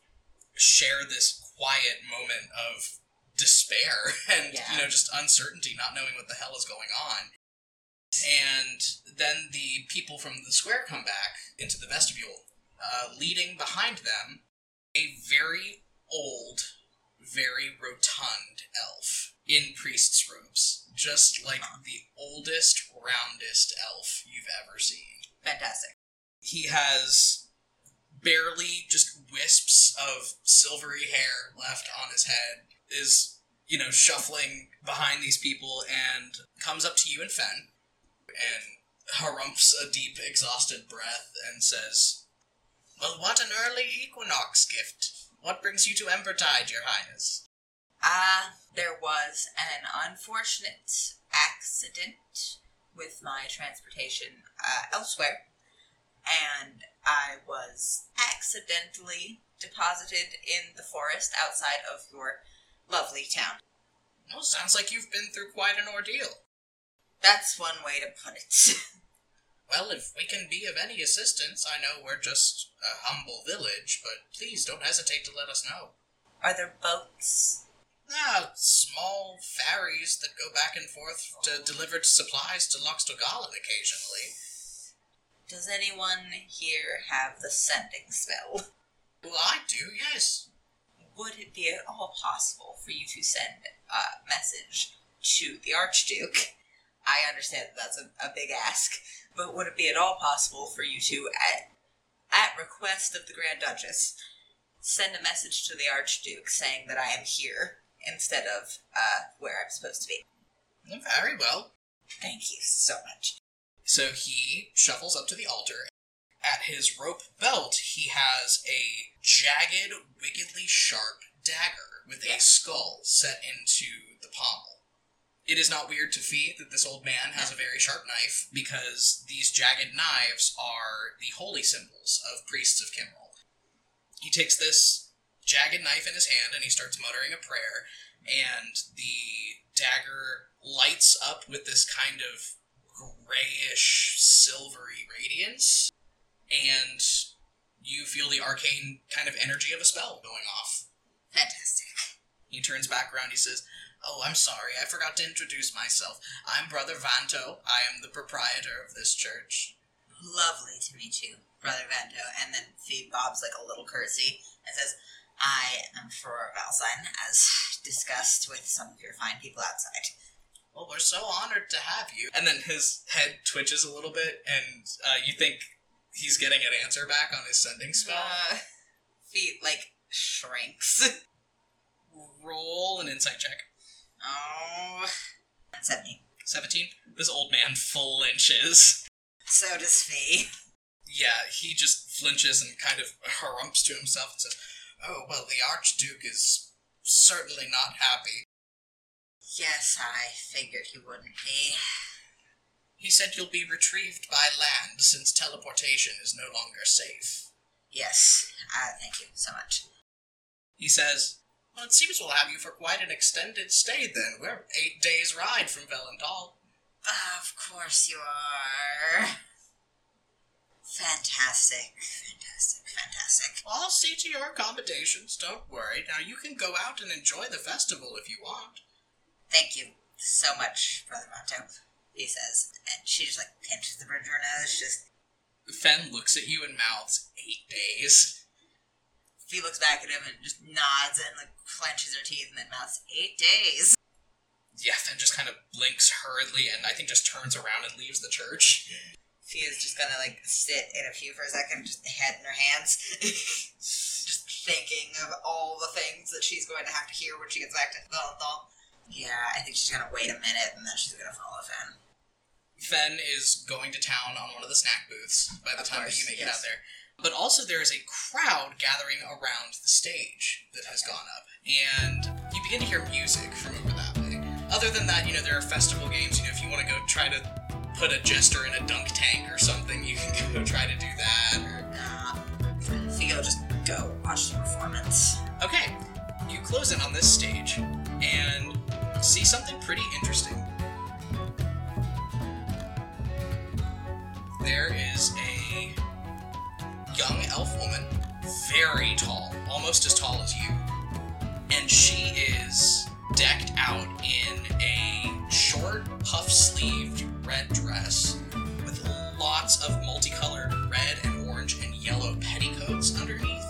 share this quiet moment of despair *laughs* and Yeah. you know just uncertainty, not knowing what the hell is going on. And then the people from the square come back into the vestibule, uh, leading behind them a very old, very rotund elf in priest's robes, just like the oldest, roundest elf you've ever seen Fantastic. he has barely just wisps of silvery hair left on his head is you know shuffling behind these people and comes up to you and fen and harumphs a deep exhausted breath and says well what an early equinox gift. What brings you to embertide your highness? Ah, there was an unfortunate accident with my transportation uh, elsewhere, and I was accidentally deposited in the forest outside of your lovely town. well sounds like you've been through quite an ordeal That's one way to put it. *laughs* Well, if we can be of any assistance, I know we're just a humble village, but please don't hesitate to let us know. Are there boats? Ah, small ferries that go back and forth to deliver supplies to Loxtogalan occasionally. Does anyone here have the sending spell? Well, I do, yes. Would it be at all possible for you to send a message to the Archduke? I understand that that's a, a big ask, but would it be at all possible for you to, at, at request of the Grand Duchess, send a message to the Archduke saying that I am here instead of uh, where I'm supposed to be? Very well. Thank you so much. So he shuffles up to the altar. At his rope belt, he has a jagged, wickedly sharp dagger with a skull set into the pommel. It is not weird to Fee that this old man has a very sharp knife because these jagged knives are the holy symbols of priests of Kimrel. He takes this jagged knife in his hand and he starts muttering a prayer, and the dagger lights up with this kind of grayish, silvery radiance, and you feel the arcane kind of energy of a spell going off. Fantastic. He turns back around. He says, "Oh, I'm sorry. I forgot to introduce myself. I'm Brother Vanto. I am the proprietor of this church." Lovely to meet you, Brother Vanto. And then Fee bobs like a little curtsy and says, I am for Valsine, as discussed with some of your fine people outside. Well, we're so honored to have you. And then his head twitches a little bit, and uh, you think he's getting an answer back on his sending spell. Uh, Fee, like, shrinks. *laughs* Roll an insight check. Oh. 70. 17. This old man flinches. So does Fee. Yeah, he just flinches and kind of harumphs to himself and says, Oh, well, the Archduke is certainly not happy. Yes, I figured he wouldn't be. He said you'll be retrieved by land since teleportation is no longer safe. Yes, uh, thank you so much. He says, Well, it seems we'll have you for quite an extended stay then. We're eight days' ride from Velental. Of course you are. Fantastic, fantastic, fantastic. I'll see to your accommodations, don't worry. Now you can go out and enjoy the festival if you want. Thank you so much, Brother Monto, he says. And she just like pinches the bridge of her nose, just Fen looks at you and mouths, Eight days. Fee looks back at him and just nods and like clenches her teeth and then mouths eight days. Yeah, Fen just kind of blinks hurriedly and I think just turns around and leaves the church. Fee is just gonna like sit in a pew for a second, just head in her hands, *laughs* just thinking of all the things that she's going to have to hear when she gets back to Valentine. Yeah, I think she's gonna wait a minute and then she's gonna follow Fen. Fen is going to town on one of the snack booths by the Of time that you make it out there. But also, there is a crowd gathering around the stage that has gone up, and you begin to hear music from over that way. Other than that, you know, there are festival games. You know, if you want to go try to put a jester in a dunk tank or something, you can go try to do that. Or... Nah. Theo, just go watch the performance. Okay, you close in on this stage and see something pretty interesting. There is a young elf woman, very tall, almost as tall as you, and she is decked out in a short, puff sleeved red dress with lots of multicolored red and orange and yellow petticoats underneath.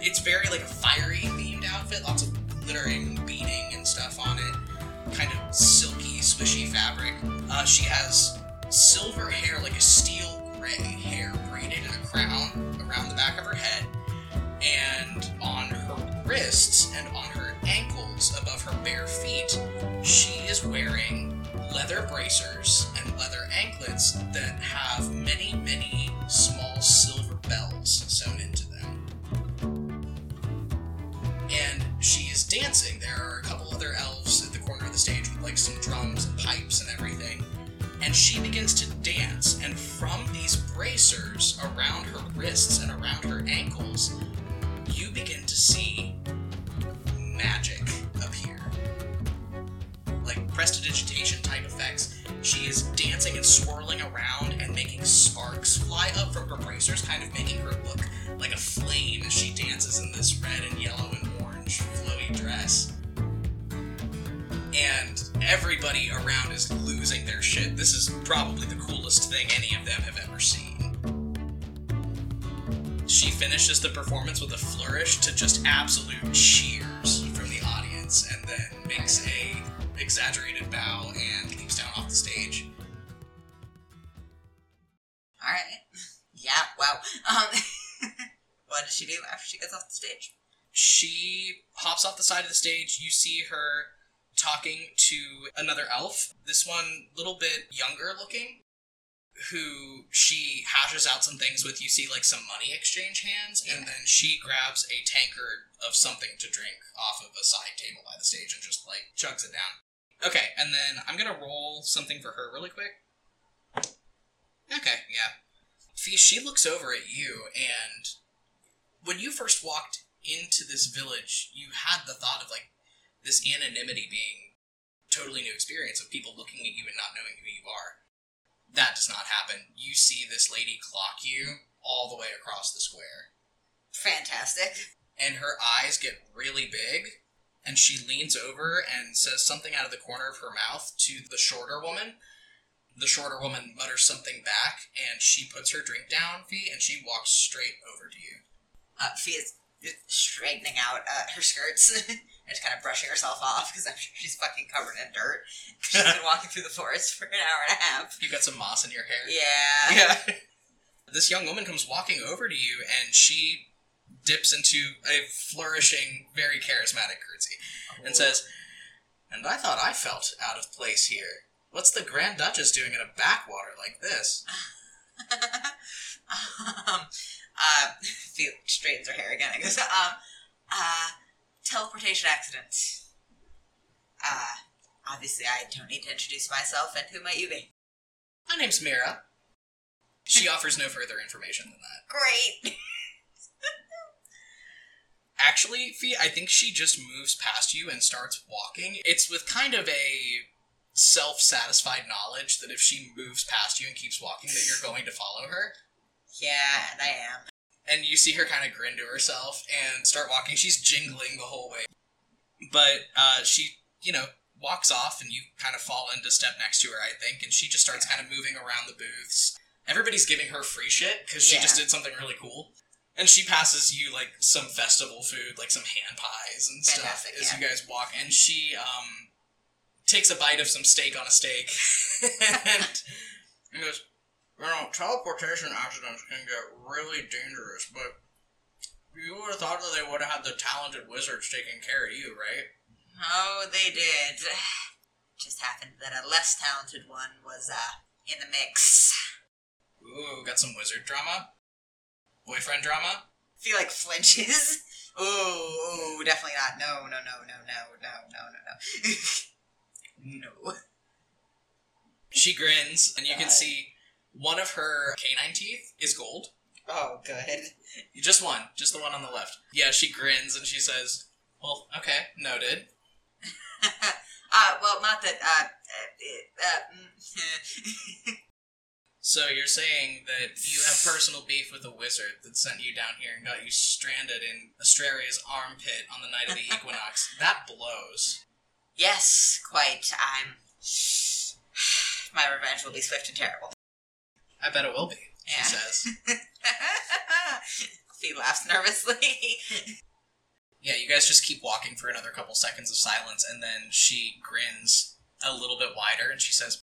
It's very like a fiery themed outfit, lots of glittering beading and stuff on it, kind of silky, swishy fabric. Uh, she has silver hair, like a steel gray hair, braided in a crown around the back of her head, and on her wrists and on her ankles above her bare feet, she is wearing leather bracers and leather anklets that have many, begins to dance, and from these bracers around her wrists and around probably the coolest thing any of them have ever seen. She finishes the performance with a flourish to just absolute cheers from the audience and then makes a exaggerated bow and leaps down off the stage. Alright. *laughs* Yeah, wow. Um, *laughs* what does she do after she gets off the stage? She hops off the side of the stage. You see her talking to another elf. This one, little bit younger looking, who she hashes out some things with. You see like some money exchange hands, and then she grabs a tankard of something to drink off of a side table by the stage and just like chugs it down. Okay, and then I'm gonna roll something for her really quick. Okay, yeah. Fee, she looks over at you, and when you first walked into this village, you had the thought of like this anonymity being totally new experience of people looking at you and not knowing who you are. That does not happen. You see this lady clock you all the way across the square, Fantastic. and her eyes get really big, and she leans over and says something out of the corner of her mouth to the shorter woman. The shorter woman mutters something back, and she puts her drink down, Fee, and she walks straight over to you. Uh, Fee is straightening out uh, her skirts *laughs* and just kind of brushing herself off because I'm sure she's fucking covered in dirt. Because she's been *laughs* walking through the forest for an hour and a half. You got some moss in your hair. Yeah. Yeah. *laughs* this young woman comes walking over to you and she dips into a flourishing, very charismatic curtsy and says, And I thought I felt out of place here. What's the Grand Duchess doing in a backwater like this? um, uh, *laughs* Fee straightens her hair again I guess. um, uh, teleportation accident. Uh, obviously I don't need to introduce myself, and who might you be? My name's Mira. She *laughs* offers no further information than that. Great. *laughs* Actually, Fee, I think she just moves past you and starts walking. It's with kind of a self satisfied knowledge that if she moves past you and keeps walking, that you're going to follow her. Yeah, and I am. and you see her kind of grin to herself and start walking. She's jingling the whole way, but uh, she, you know, walks off, and you kind of fall into step next to her, I think, and she just starts kind of moving around the booths. Everybody's giving her free shit because she Yeah. just did something really cool. And she passes you like some festival food, like some hand pies and stuff, Fantastic, as you guys walk. And she um takes a bite of some steak on a steak *laughs* and, and goes, you know, teleportation accidents can get really dangerous, but you would have thought that they would have had the talented wizards taking care of you, right? Oh, they did. *sighs* Just happened that a less talented one was, uh, in the mix. Ooh, got some wizard drama. Boyfriend drama? feel like flinches. *laughs* Oh, oh, definitely not. No, no, no, no, no, no, no, no, no. *laughs* no. She grins, and you can see one of her canine teeth is gold. Oh, good. Just one, just the one on the left. Yeah, she grins and she says, "Well, okay, noted." *laughs* uh, well, not that, uh, uh, uh mm, *laughs* So you're saying that you have personal beef with a wizard that sent you down here and got you stranded in Astraria's armpit on the night of the *laughs* equinox. That blows. yes, quite. I'm. *sighs* My revenge will be swift and terrible. I bet it will be. She Yeah. says. *laughs* Fee laughs nervously. Yeah, you guys just keep walking for another couple seconds of silence, and then she grins a little bit wider and she says,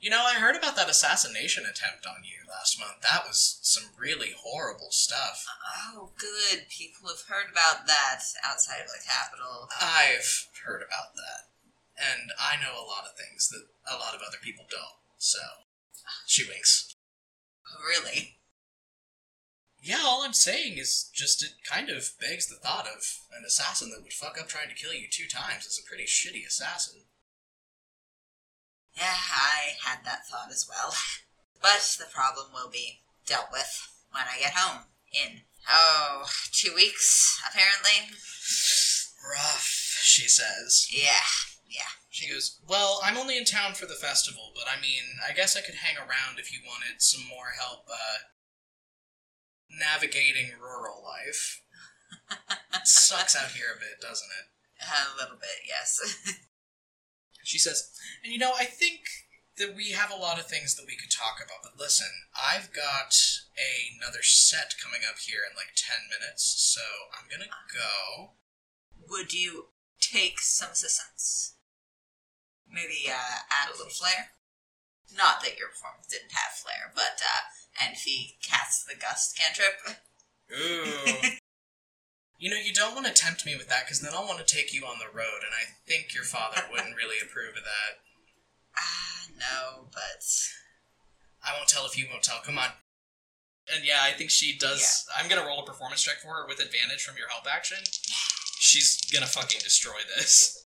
You know, I heard about that assassination attempt on you last month. That was some really horrible stuff. oh, good. People have heard about that outside of the capital. I've heard about that. And I know a lot of things that a lot of other people don't. So, she winks. Really? Yeah, all I'm saying is just it kind of begs the thought of an assassin that would fuck up trying to kill you two times is a pretty shitty assassin. Yeah, I had that thought as well. But the problem will be dealt with when I get home. In, oh, two weeks, apparently. *sighs* Rough, she says. Yeah, yeah. Goes, Well, I'm only in town for the festival, but I mean, I guess I could hang around if you wanted some more help, uh, navigating rural life. It sucks out here a bit, doesn't it? *laughs* A little bit, yes. *laughs* She says, And you know, I think that we have a lot of things that we could talk about, but listen, I've got another set coming up here in like 10 minutes, so I'm gonna go. Would you take some assistance? Maybe uh, add a little flair? Not that your performance didn't have flair, but, uh, and he casts the gust cantrip. Ooh. *laughs* You know, you don't want to tempt me with that because then I'll want to take you on the road, and I think your father wouldn't really approve of that. Ah, no, but. I won't tell if you won't tell. Come on. And yeah, I think she does. I'm gonna roll a performance check for her with advantage from your help action. She's gonna fucking destroy this.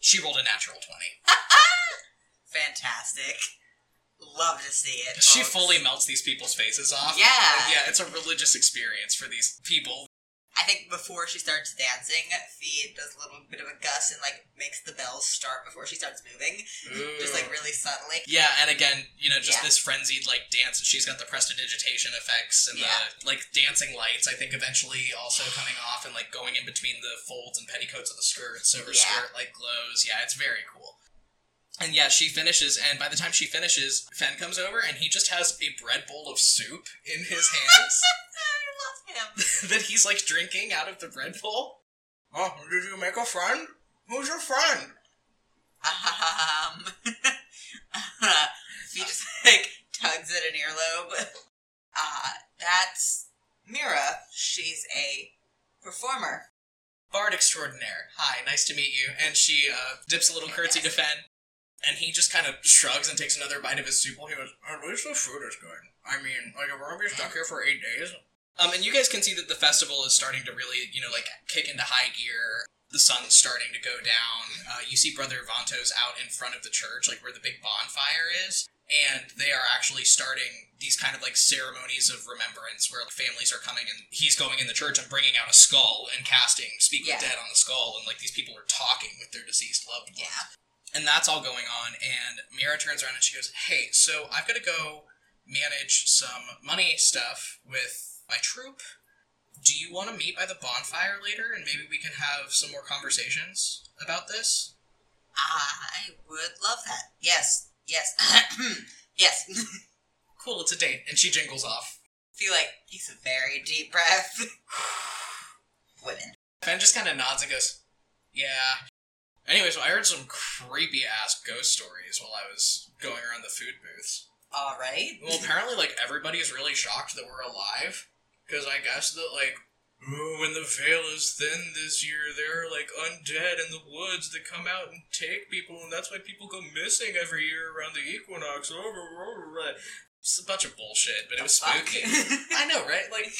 She rolled a natural 20. *laughs* Fantastic. Love to see it. She folks. fully melts these people's faces off. Yeah. Like, yeah, it's a religious experience for these people. I think before she starts dancing, Fee does a little bit of a gust and like makes the bells start before she starts moving, just like really subtly. Yeah, and again, you know, just Yeah. this frenzied like dance, and she's got the prestidigitation effects and Yeah. the like dancing lights. I think eventually also coming off and like going in between the folds and petticoats of the skirt, so her Yeah. skirt like glows. Yeah, it's very cool. And yeah, she finishes, and by the time she finishes, Fen comes over, and he just has a bread bowl of soup in his hands *laughs* him. *laughs* that he's like drinking out of the bread bowl. Oh, did you make a friend? Who's your friend? Um, *laughs* he just like tugs at an earlobe. Uh, that's Mira. She's a performer. Bard extraordinaire. Hi, nice to meet you. And she uh, dips a little curtsy to Fen, and he just kind of shrugs and takes another bite of his soup. He goes, "At least the food is good. I mean, like, if we're gonna be stuck here for eight days." Um, and you guys can see that the festival is starting to really, you know, like kick into high gear. The sun's starting to go down. Uh, you see Brother Vantos out in front of the church, like where the big bonfire is, and they are actually starting these kind of like ceremonies of remembrance where families are coming and he's going in the church and bringing out a skull and casting Speak Yeah. the Dead on the skull, and like these people are talking with their deceased loved ones. Yeah. And that's all going on, and Mira turns around and she goes, Hey, so I've got to go manage some money stuff with my troop. Do you want to meet by the bonfire later and maybe we can have some more conversations about this? I would love that. Yes. Yes. *clears throat* yes. *laughs* Cool, it's a date. And she jingles off. Feel like he's a very deep breath. *sighs* Women. Fen just kind of nods and goes, Yeah. Anyway, so I heard some creepy ass ghost stories while I was going around the food booths. All right. Well, apparently, like, everybody is really shocked that we're alive. Because I guess that, like, oh, when the veil is thin this year, there are, like, undead in the woods that come out and take people, and that's why people go missing every year around the equinox. Over over It's a bunch of bullshit, but it was spooky. *laughs* I know, right? Like,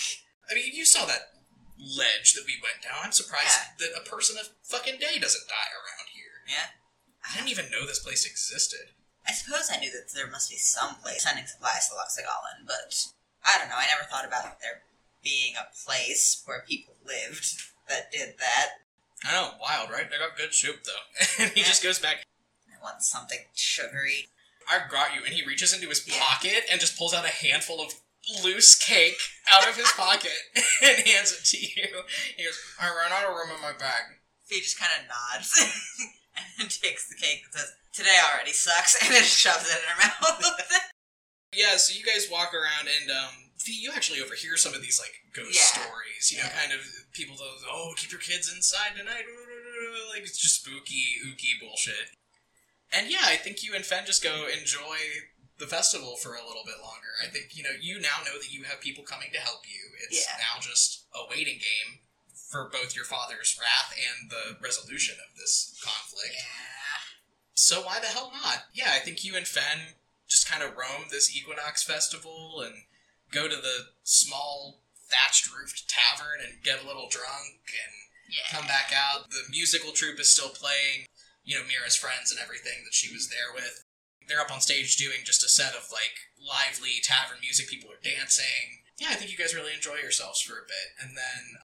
I mean, you saw that ledge that we went down. I'm surprised that a person a fucking day doesn't die around here. Yeah. I didn't even know this place existed. I suppose I knew that there must be some place sending supplies to Loxagolan, but I don't know. I never thought about it there being a place where people lived that did that. I know, wild, right? They got good soup though. *laughs* and he Yeah. just goes back. I want something sugary. I've got you, and he reaches into his Yeah. pocket and just pulls out a handful of loose cake out of his pocket *laughs* and hands it to you. He goes, "I ran out of room in my bag." He just kind of nods *laughs* and takes the cake and says, "Today already sucks," and then shoves it in her mouth. Yeah, so you guys walk around and um Fee, you actually overhear some of these like ghost Yeah. stories, you know, Yeah. kind of people go, Oh, keep your kids inside tonight *laughs* like it's just spooky, ooky bullshit. And yeah, I think you and Fen just go enjoy the festival for a little bit longer. I think, you know, you now know that you have people coming to help you. It's Yeah. now just a waiting game for both your father's wrath and the resolution of this conflict. yeah. So why the hell not? Yeah, I think you and Fen just kind of roam this Equinox festival and go to the small thatched roofed tavern and get a little drunk and Yeah. come back out. The musical troupe is still playing. You know, Mira's friends and everything that she was there with. They're up on stage doing just a set of like lively tavern music. People are dancing. Yeah, I think you guys really enjoy yourselves for a bit. And then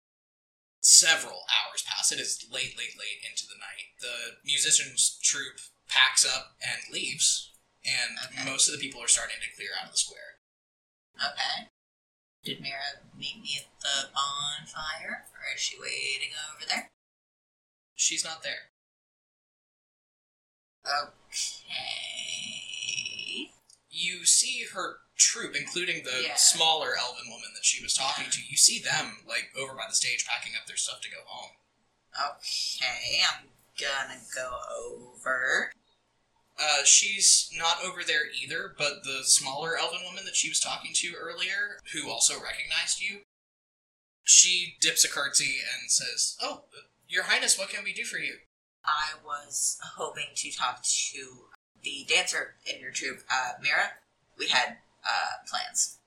several hours pass. It is late, late, late into the night. The musicians troupe packs up and leaves, and Okay. most of the people are starting to clear out of the square. Okay. Did Mira meet me at the bonfire, or is she waiting over there? She's not there. Okay. You see her troupe, including the Yeah. smaller elven woman that she was talking to. You see them like over by the stage packing up their stuff to go home. Okay, I'm gonna go over. Uh, she's not over there either, but the smaller elven woman that she was talking to earlier, who also recognized you, she dips a curtsy and says, "Oh, Your Highness, what can we do for you?" I was hoping to talk to the dancer in your troupe, uh, Mira. We had uh, plans.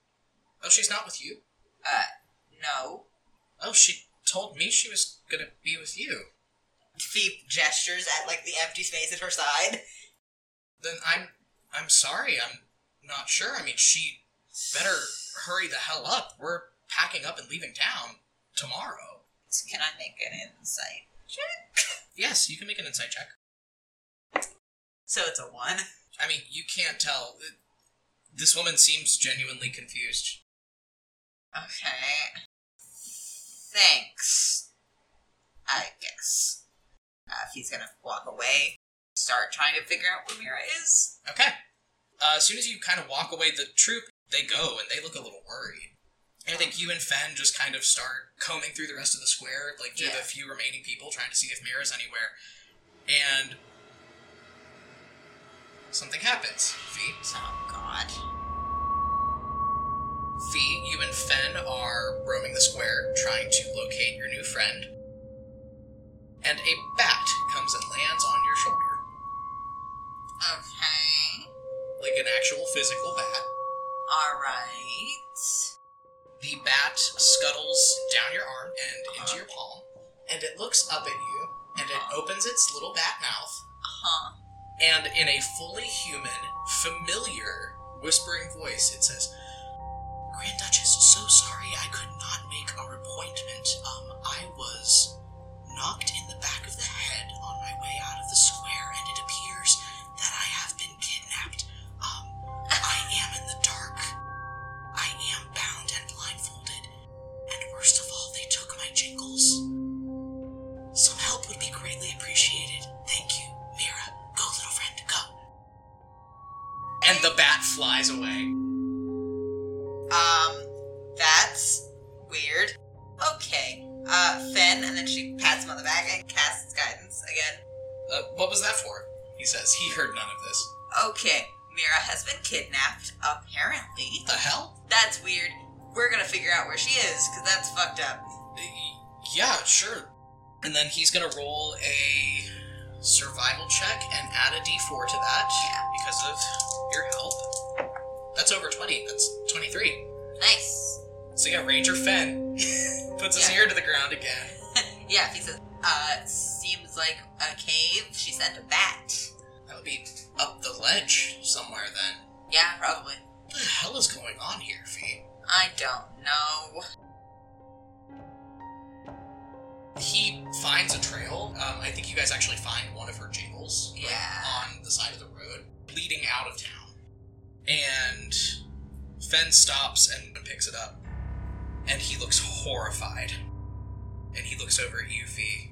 Oh, she's not with you. Uh, no. Oh, she told me she was gonna be with you. Fee gestures at like the empty space at her side. *laughs* Then I'm, I'm sorry. I'm not sure. I mean, she better hurry the hell up. We're packing up and leaving town tomorrow. Can I make an insight check? Yes, you can make an insight check. So it's a one. I mean, you can't tell. This woman seems genuinely confused. Okay. Thanks. I guess. Uh, if he's gonna walk away, start trying to figure out where Mira is. Okay. Uh, as soon as you kind of walk away, the troop they go and they look a little worried. And I think you and Fen just kind of start combing through the rest of the square, like to Yeah. the few remaining people, trying to see if Mira's anywhere. And something happens. Fee, Oh God. Fee, you and Fen are roaming the square, trying to locate your new friend. And a bat comes and lands on your shoulder, Okay. like an actual physical bat. All right. The bat scuttles down your arm and into your palm, and it looks up at you, and it opens its little bat mouth, Uh Huh. and in a fully human, familiar, whispering voice, it says, Grand Duchess, so sorry I could not make our appointment. Um, I was knocked in the back of the head on my way out of the square, and it appears flies away. Um, that's weird. Okay. Uh, Fen, and then she pats him on the back and casts guidance again. Uh, what was that for? He says. He heard none of this. Okay. Mira has been kidnapped, apparently. What the hell? That's weird. We're gonna figure out where she is, because that's fucked up. Uh, Yeah, sure. And then he's gonna roll a survival check and add a d4 to that Yeah. because of your help. That's over 20. That's 23. Nice. So yeah, Ranger Fen *laughs* puts his Yeah. ear to the ground again. *laughs* yeah, he says, uh, seems like a cave. She sent a bat. That would be up the ledge somewhere then. Yeah, probably. What the hell is going on here, Fee? I don't know. He finds a trail. Um, I think you guys actually find one of her jingles Yeah. on the side of the road, leading out of town. And Fen stops and picks it up. And he looks horrified. And he looks over at Yuffie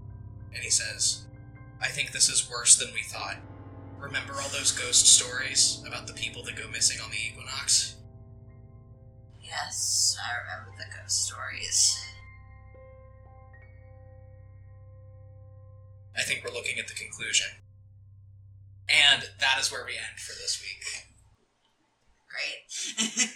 and he says, I think this is worse than we thought. Remember all those ghost stories about the people that go missing on the equinox? Yes, I remember the ghost stories. I think we're looking at the conclusion. And that is where we end for this week. Great.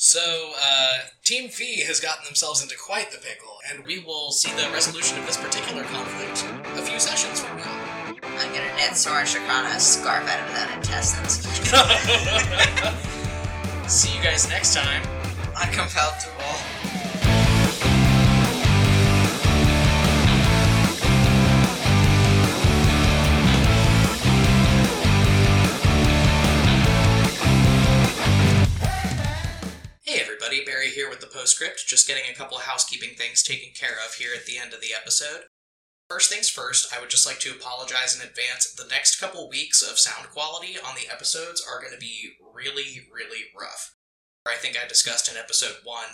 So, uh, Team Phi has gotten themselves into quite the pickle, and we will see the resolution of this particular conflict a few sessions from now. I'm gonna knit Soren Shakrana a scarf out of that intestines. *laughs* see you guys next time. I'm compelled duel. Postscript, just getting a couple of housekeeping things taken care of here at the end of the episode. First things first, I would just like to apologize in advance. The next couple weeks of sound quality on the episodes are going to be really, really rough. I think I discussed in episode 1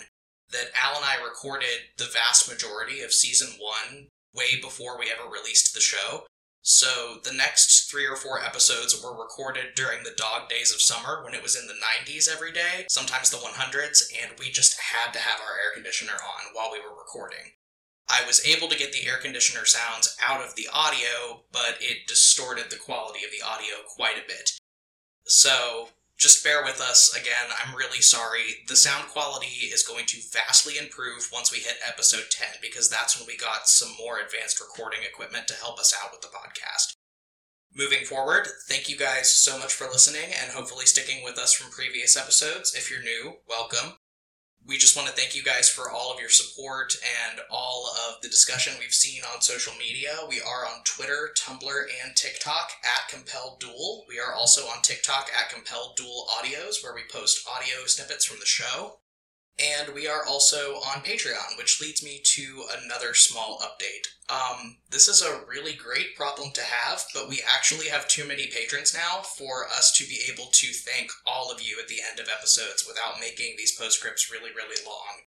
that Al and I recorded the vast majority of season 1 way before we ever released the show. So the next three or four episodes were recorded during the dog days of summer when it was in the 90s every day, sometimes the 100s, and we just had to have our air conditioner on while we were recording. I was able to get the air conditioner sounds out of the audio, but it distorted the quality of the audio quite a bit. So just bear with us again. I'm really sorry. The sound quality is going to vastly improve once we hit episode 10 because that's when we got some more advanced recording equipment to help us out with the podcast. Moving forward, thank you guys so much for listening and hopefully sticking with us from previous episodes. If you're new, welcome. We just want to thank you guys for all of your support and all of the discussion we've seen on social media. We are on Twitter, Tumblr, and TikTok at Compelled Duel. We are also on TikTok at Compelled Duel Audios, where we post audio snippets from the show. And we are also on Patreon, which leads me to another small update. Um, this is a really great problem to have, but we actually have too many patrons now for us to be able to thank all of you at the end of episodes without making these postscripts really, really long.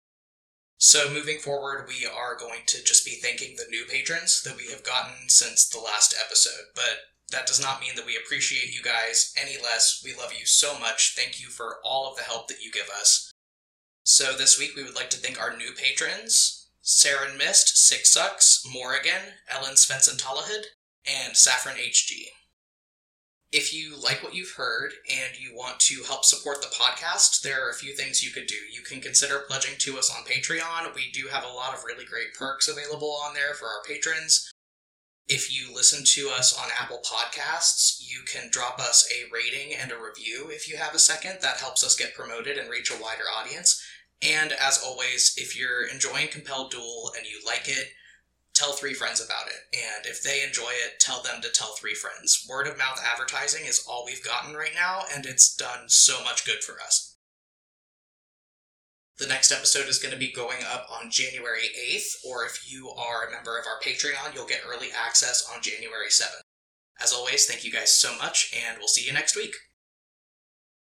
So, moving forward, we are going to just be thanking the new patrons that we have gotten since the last episode, but that does not mean that we appreciate you guys any less. We love you so much. Thank you for all of the help that you give us. So this week we would like to thank our new patrons, Saren Mist, Six Sucks, Morrigan, Ellen Svensson Tallahid, and Saffron HG. If you like what you've heard and you want to help support the podcast, there are a few things you could do. You can consider pledging to us on Patreon. We do have a lot of really great perks available on there for our patrons. If you listen to us on Apple Podcasts, you can drop us a rating and a review if you have a second. That helps us get promoted and reach a wider audience. And as always, if you're enjoying Compelled Duel and you like it, tell three friends about it. And if they enjoy it, tell them to tell three friends. Word of mouth advertising is all we've gotten right now, and it's done so much good for us. The next episode is going to be going up on January 8th, or if you are a member of our Patreon, you'll get early access on January 7th. As always, thank you guys so much, and we'll see you next week.